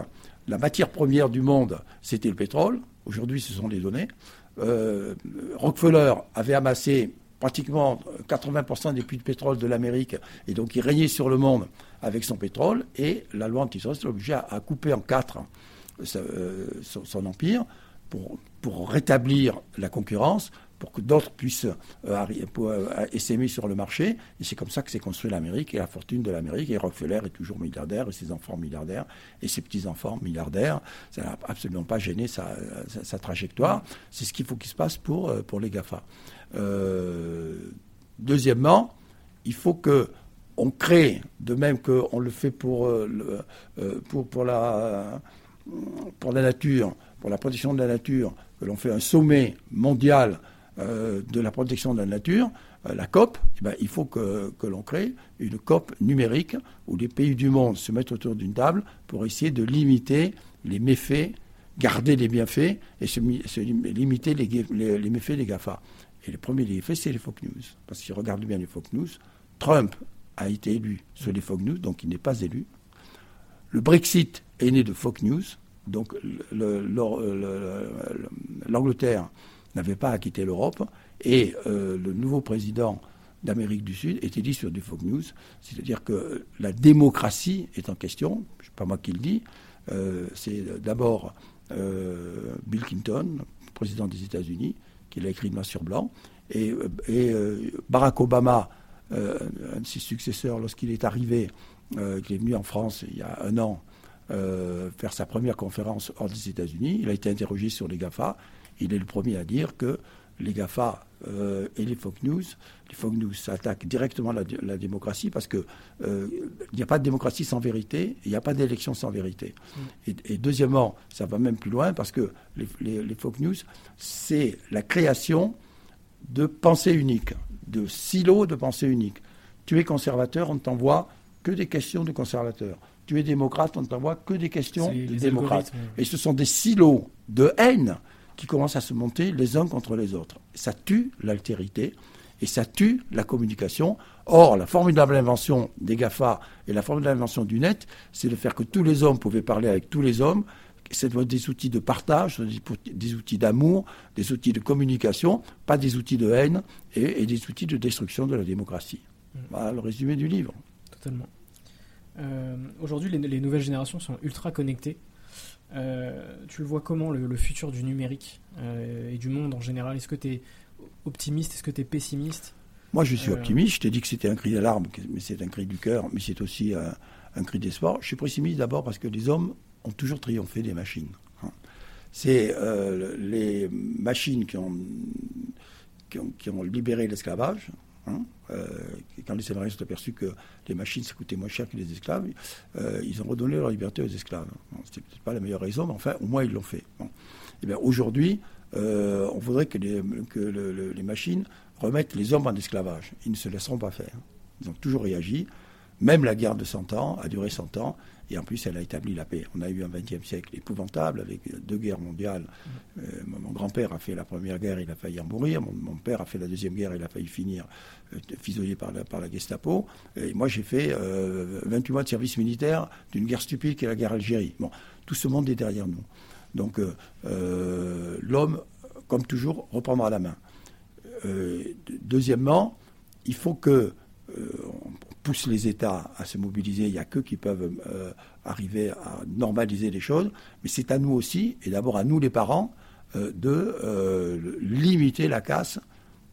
la matière première du monde, c'était le pétrole. Aujourd'hui, ce sont les données. Euh, Rockefeller avait amassé pratiquement 80% des puits de pétrole de l'Amérique, et donc il régnait sur le monde avec son pétrole, et la loi antitrust l'obligeait à, à, couper en quatre euh, son, empire pour rétablir la concurrence, pour que d'autres puissent euh, euh, sur le marché. Et c'est comme ça que s'est construit l'Amérique et la fortune de l'Amérique. Et Rockefeller est toujours milliardaire et ses enfants milliardaires et ses petits-enfants milliardaires. Ça n'a absolument pas gêné sa, trajectoire. C'est ce qu'il faut qu'il se passe pour, euh, pour les GAFA. deuxièmement, il faut que on crée, de même qu'on le fait pour, pour, pour, la, pour la nature, pour la protection de la nature, que l'on fait un sommet mondial euh, de la protection de la nature, euh, la COP, eh ben, il faut que, l'on crée une COP numérique où les pays du monde se mettent autour d'une table pour essayer de limiter les méfaits, garder les bienfaits et se, limiter les, méfaits des GAFA. Et le premier des c'est les fake news. Parce que si on regarde bien les fake news, Trump a été élu sur les fake news, donc il n'est pas élu. Le Brexit est né de fake news, donc l'Angleterre n'avait pas à quitter l'Europe. Et euh, le nouveau président d'Amérique du Sud était dit sur du fake news, c'est-à-dire que la démocratie est en question, n'est pas moi qui le dis, euh, c'est d'abord euh, Bill Clinton, président des États-Unis, qui l'a écrit noir sur blanc, et, Barack Obama, un de ses successeurs, lorsqu'il est arrivé, qu'il est venu en France il y a un an, faire sa première conférence hors des États-Unis. Il a été interrogé sur les GAFA il est le premier à dire que les GAFA euh, et les fake news, les fake news s'attaquent directement la, la, démocratie parce qu'il euh, n'y a pas de démocratie sans vérité, il n'y a pas d'élection sans vérité. Mm. Et, deuxièmement, ça va même plus loin parce que les, les, fake news, c'est la création de pensées uniques, de silos de pensées uniques. Tu es conservateur, on ne t'envoie que des questions de conservateurs. Tu es démocrate, on ne t'envoie que des questions de démocrates. Et ce sont des silos de haine qui commencent à se monter les uns contre les autres. Ça tue l'altérité et ça tue la communication. Or, la formidable invention des GAFA et la formidable invention du net, c'est de faire que tous les hommes pouvaient parler avec tous les hommes. C'est des outils de partage, des outils d'amour, des outils de communication, pas des outils de haine et, des outils de destruction de la démocratie. Mm. Voilà le résumé du livre. Totalement. Euh, aujourd'hui, les, nouvelles générations sont ultra connectées. Euh, tu le vois comment le, futur du numérique euh, et du monde en général? Est-ce que tu es optimiste? Est-ce que tu es pessimiste? Moi, je suis euh, optimiste. Je t'ai dit que c'était un cri d'alarme, mais c'est un cri du cœur, mais c'est aussi un, cri d'espoir. Je suis pessimiste d'abord parce que les hommes ont toujours triomphé des machines. Hein. C'est les machines qui ont, qui ont libéré l'esclavage, Hein, euh, quand les Américains sont aperçus que les machines, ça coûtait moins cher que les esclaves, euh, ils ont redonné leur liberté aux esclaves. Ce peut-être pas la meilleure raison, mais enfin, au moins, ils l'ont fait. Eh aujourd'hui, euh, on voudrait que, les, que les machines remettent les hommes en esclavage. Ils ne se laisseront pas faire. Ils ont toujours réagi. Même la guerre de 100 ans a duré 100 ans. Et en plus, elle a établi la paix. On a eu un XXe siècle épouvantable avec deux guerres mondiales. Euh, mon grand-père a fait la première guerre, il a failli en mourir. Mon, père a fait la deuxième guerre, il a failli finir euh, par la, par la Gestapo. Et moi, j'ai fait 28 euh, mois de service militaire d'une guerre stupide qui est la guerre Algérie. Bon, tout ce monde est derrière nous. Donc, euh, l'homme, comme toujours, reprendra la main. deuxièmement, il faut que pousse les États à se mobiliser. Il n'y a qu'eux qui peuvent euh, arriver à normaliser les choses. Mais c'est à nous aussi, et d'abord à nous les parents, euh, de euh, limiter la casse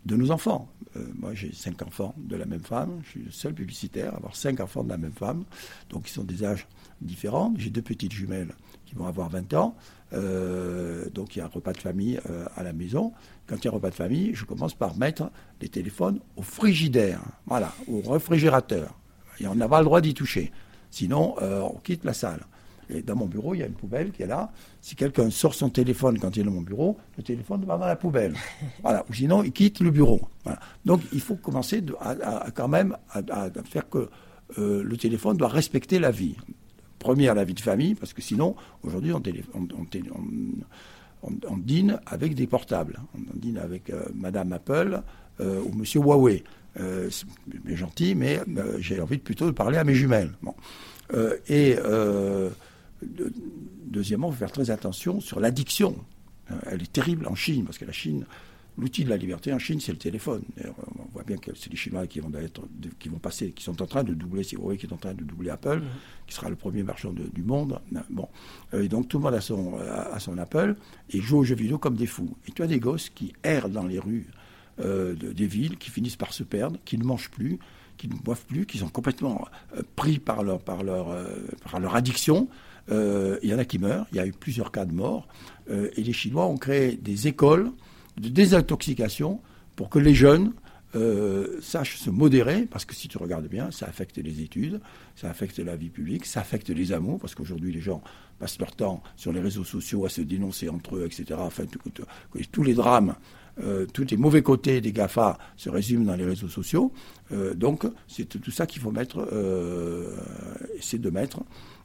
de nos enfants. moi, j'ai cinq enfants de la même femme. Je suis le seul publicitaire à avoir cinq enfants de la même femme. Donc, ils sont des âges différents. J'ai deux petites jumelles qui vont avoir 20 ans. donc, il y a un repas de famille à la maison. Quand il y a un repas de famille, je commence par mettre les téléphones au frigidaire, voilà, au réfrigérateur. Et on n'a pas le droit d'y toucher. Sinon, euh, on quitte la salle. Et dans mon bureau, il y a une poubelle qui est là. Si quelqu'un sort son téléphone quand il est dans mon bureau, le téléphone va dans la poubelle. Voilà. Ou sinon, il quitte le bureau. Donc, il faut commencer à, quand même à, faire que euh, le téléphone doit respecter la vie. Première, la vie de famille, parce que sinon, aujourd'hui, on, on, on, dîne avec des portables. On dîne avec Madame Apple ou Monsieur Huawei. c'est gentil, mais j'ai envie plutôt de parler à mes jumelles. et deuxièmement, il faut faire très attention sur l'addiction. Elle est terrible en Chine, parce que la Chine L'outil de la liberté en Chine, c'est le téléphone. On voit bien que c'est les Chinois qui vont, être, qui vont passer, qui sont en train de doubler, c'est Huawei qui est en train de doubler Apple, mhm. qui sera le premier marchand du monde. Bon. Euh, et donc tout le monde a son, a son Apple et joue aux jeux vidéo comme des fous. Et tu as des gosses qui errent dans les rues euh, des villes, qui finissent par se perdre, qui ne mangent plus, qui ne boivent plus, qui sont complètement euh, pris par leur, par leur, par leur addiction. Il y en a qui meurent, il y a eu plusieurs cas de mort. et les Chinois ont créé des écoles de désintoxication pour que les jeunes euh, sachent se modérer, parce que si tu regardes bien, ça affecte les études, ça affecte la vie publique, ça affecte les amours, parce qu'aujourd'hui les gens passent leur temps sur les réseaux sociaux à se dénoncer entre eux, etc. Enfin, tous les drames, euh, tous les mauvais côtés des GAFA se résument dans les réseaux sociaux. Euh, donc c'est tout ça qu'il faut mettre, essayer de mettre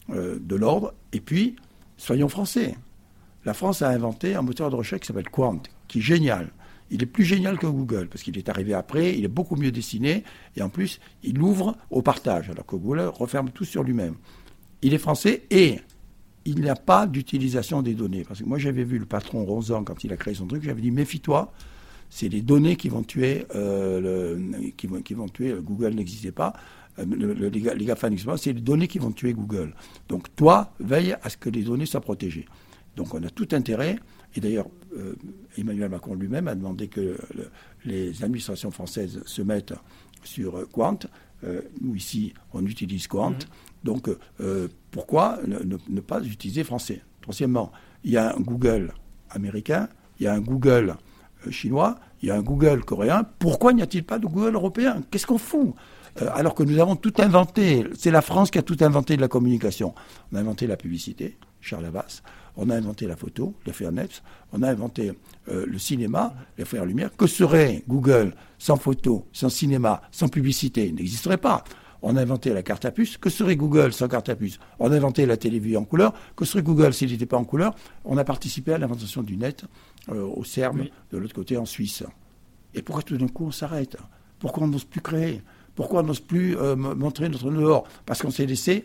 de l'ordre. Et puis, soyons français. La France a inventé un moteur de recherche qui s'appelle Quant, qui est génial. Il est plus génial que Google, parce qu'il est arrivé après, il est beaucoup mieux dessiné, et en plus, il ouvre au partage, alors que Google referme tout sur lui-même. Il est français et il n'y a pas d'utilisation des données. Parce que moi, j'avais vu le patron Ronzan, quand il a créé son truc, j'avais dit, méfie-toi, c'est les données qui vont tuer, euh, qui vont tuer Google n'existait pas. Euh, les GAFA n'existent pas, c'est les données qui vont tuer Google. Donc toi, veille à ce que les données soient protégées. Donc on a tout intérêt et d'ailleurs, euh, Emmanuel Macron lui-même a demandé que les administrations françaises se mettent sur Quant. Euh, nous, ici, on utilise Quant. Mhm. Donc, pourquoi ne, pas utiliser français? Troisièmement, il y a un Google américain, il y a un Google chinois, il y a un Google coréen. Pourquoi n'y a-t-il pas de Google européen? Qu'est-ce qu'on fout? Alors que nous avons tout inventé, c'est la France qui a tout inventé de la communication. On a inventé la publicité, Charles Havas. On a inventé la photo, les frères On a inventé euh, le cinéma, les frères Lumière. Que serait Google sans photo, sans cinéma, sans publicité? Il n'existerait pas. On a inventé la carte à puce. Que serait Google sans carte à puce? On a inventé la télévision en couleur. Que serait Google s'il n'était pas en couleur? On a participé à l'invention du net euh, au CERN, de l'autre côté en Suisse. Et pourquoi tout d'un coup on s'arrête? Pourquoi on n'ose plus créer? Pourquoi on n'ose plus euh, montrer notre dehors? Parce qu'on s'est laissé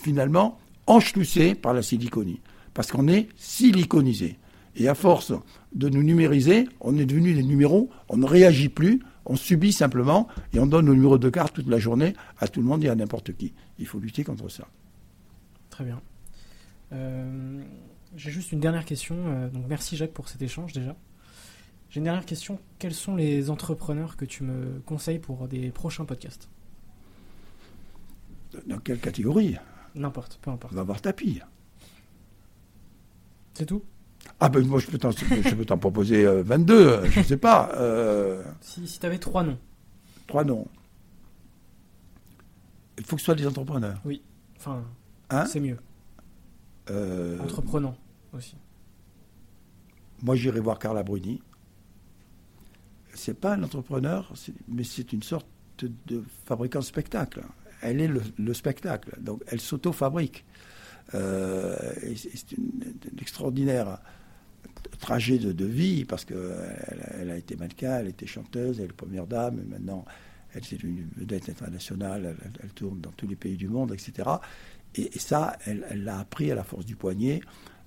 finalement enchloussé par la siliconie. Parce qu'on est siliconisé. Et à force de nous numériser, on est devenu des numéros, on ne réagit plus, on subit simplement et on donne nos numéros de carte toute la journée à tout le monde et à n'importe qui. Il faut lutter contre ça. Très bien. Euh, j'ai juste une dernière question. Euh, donc merci Jacques pour cet échange déjà. J'ai une dernière question. Quels sont les entrepreneurs que tu me conseilles pour des prochains podcasts? Dans quelle catégorie? N'importe, peu importe. On va voir tapis. C'est tout? Ah ben moi je peux t'en, proposer 22, euh, euh, je ne sais pas. Euh. Si, si tu avais trois noms. Trois noms. Il faut que ce soit des entrepreneurs. Oui, enfin, hein? c'est mieux. Entreprenant aussi. Moi j'irai voir Carla Bruni. C'est pas un entrepreneur, mais c'est une sorte de fabricant de spectacle elle est le, spectacle. Donc elle s'auto-fabrique. Euh, c'est une, extraordinaire trajet de, vie parce qu'elle elle a été mannequin, elle était chanteuse, elle est première dame, et maintenant elle est une vedette internationale, elle, tourne dans tous les pays du monde, etc. Et, ça, elle l'a appris à la force du poignet.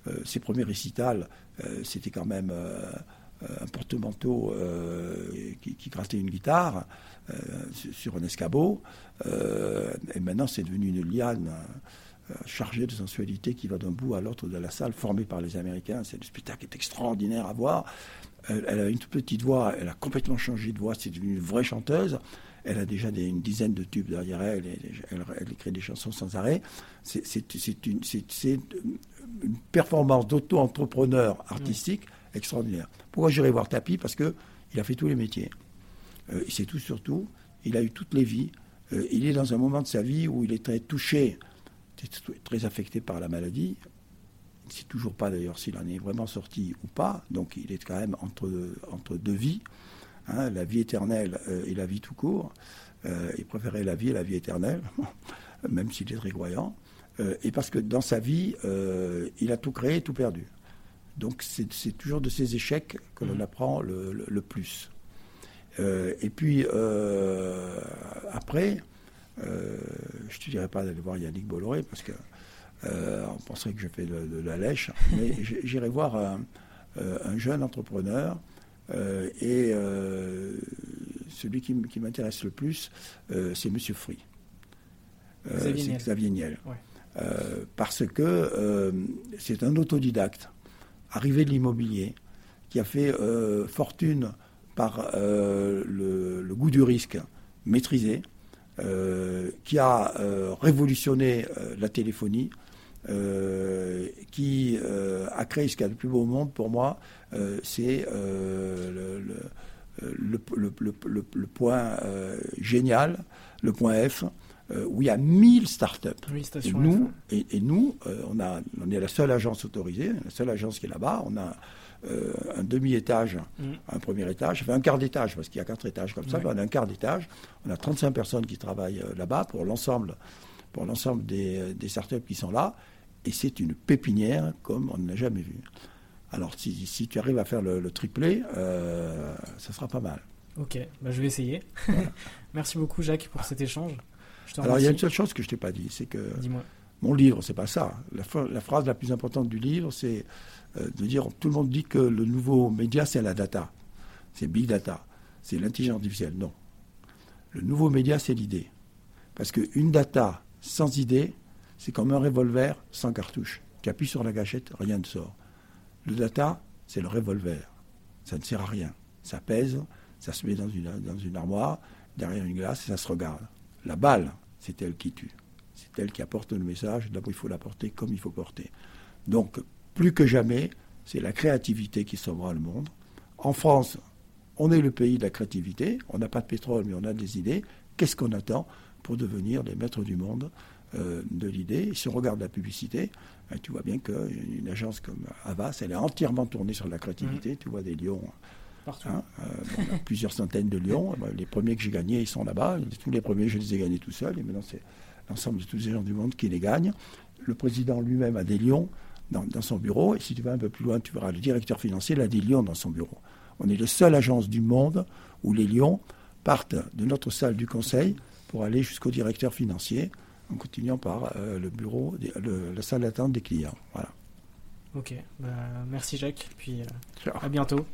Euh, ses premiers récitals, euh, c'était quand même un porte-manteau qui, qui, grattait une guitare. Euh, sur un escabeau. Euh, et maintenant, c'est devenu une liane euh, chargée de sensualité qui va d'un bout à l'autre de la salle, formée par les Américains. C'est le spectacle est extraordinaire à voir. Elle, a une petite voix, elle a complètement changé de voix, c'est devenu une vraie chanteuse. Elle a déjà une dizaine de tubes derrière elle, elle, écrit des chansons sans arrêt. C'est une, une, performance d'auto-entrepreneur artistique extraordinaire. Pourquoi j'irai voir Tapi? Parce qu'il a fait tous les métiers. Euh, il sait tout sur tout, il a eu toutes les vies. Euh, il est dans un moment de sa vie où il est très touché, très affecté par la maladie. Il ne sait toujours pas d'ailleurs s'il en est vraiment sorti ou pas. Donc il est quand même entre, entre deux vies, hein, la vie éternelle euh, et la vie tout court. il préférait la vie et la vie éternelle, même s'il est très croyant. et parce que dans sa vie, il a tout créé et tout perdu. Donc c'est toujours de ces échecs que l'on mmh. apprend le, plus. Euh, et puis euh, après, euh, je ne te dirais pas d'aller voir Yannick Bolloré parce que on penserait que je fais de, la lèche, mais j'irai voir un, jeune entrepreneur et celui qui, m'intéresse le plus, c'est Monsieur Free. c'est Xavier Niel. parce que c'est un autodidacte arrivé de l'immobilier qui a fait fortune par euh, le, goût du risque maîtrisé, euh, qui a euh, révolutionné la téléphonie, qui a créé ce qu'il y a de plus beau au monde pour moi, c'est le, point génial, le point F, où il y a 1000 startups. et nous, et, nous on, a, on est la seule agence autorisée, la seule agence qui est là-bas. On a euh, un demi-étage, mm. un premier étage, enfin un quart d'étage, parce qu'il y a quatre étages comme ça, on a un quart d'étage, on a 35 personnes qui travaillent euh, là-bas pour l'ensemble pour l'ensemble des, des, startups qui sont là, et c'est une pépinière comme on n'a jamais vu. Alors si, si, tu arrives à faire le, triplé, euh, ça sera pas mal. Ok, bah, je vais essayer. Merci beaucoup Jacques pour cet échange. Alors il y a une seule chose que je t'ai pas dit, c'est que mon livre, c'est pas ça. La, la, phrase la plus importante du livre, c'est euh, de dire tout le monde dit que le nouveau média, c'est la data. C'est big data. C'est l'intelligence artificielle. Non. Le nouveau média, c'est l'idée. Parce qu'une data sans idée, c'est comme un revolver sans cartouche. Tu appuies sur la gâchette, rien ne sort. Le data, c'est le revolver. Ça ne sert à rien. Ça pèse, ça se met dans une, dans une armoire, derrière une glace, et ça se regarde. La balle, c'est elle qui tue. C'est elle qui apporte le message. D'abord, il faut l'apporter comme il faut porter. Donc, plus que jamais, c'est la créativité qui sauvera le monde. En France, on est le pays de la créativité. On n'a pas de pétrole, mais on a des idées. Qu'est-ce qu'on attend pour devenir les maîtres du monde euh, de l'idée? Si on regarde la publicité, ben, tu vois bien qu'une agence comme Avas, elle est entièrement tournée sur la créativité. Mmh. Tu vois des lions. Hein, euh, plusieurs centaines de lions. Les premiers que j'ai gagnés, ils sont là-bas. Tous les premiers, je les ai gagnés tout seul. Et maintenant, c'est l'ensemble de tous les gens du monde qui les gagnent. Le président lui-même a des lions dans, son bureau. Et si tu vas un peu plus loin, tu verras le directeur financier, il a des lions dans son bureau. On est la seule agence du monde où les lions partent de notre salle du conseil pour aller jusqu'au directeur financier en continuant par euh, le bureau, la salle d'attente des clients. Voilà. Ok, bah, merci Jacques, puis euh, à bientôt.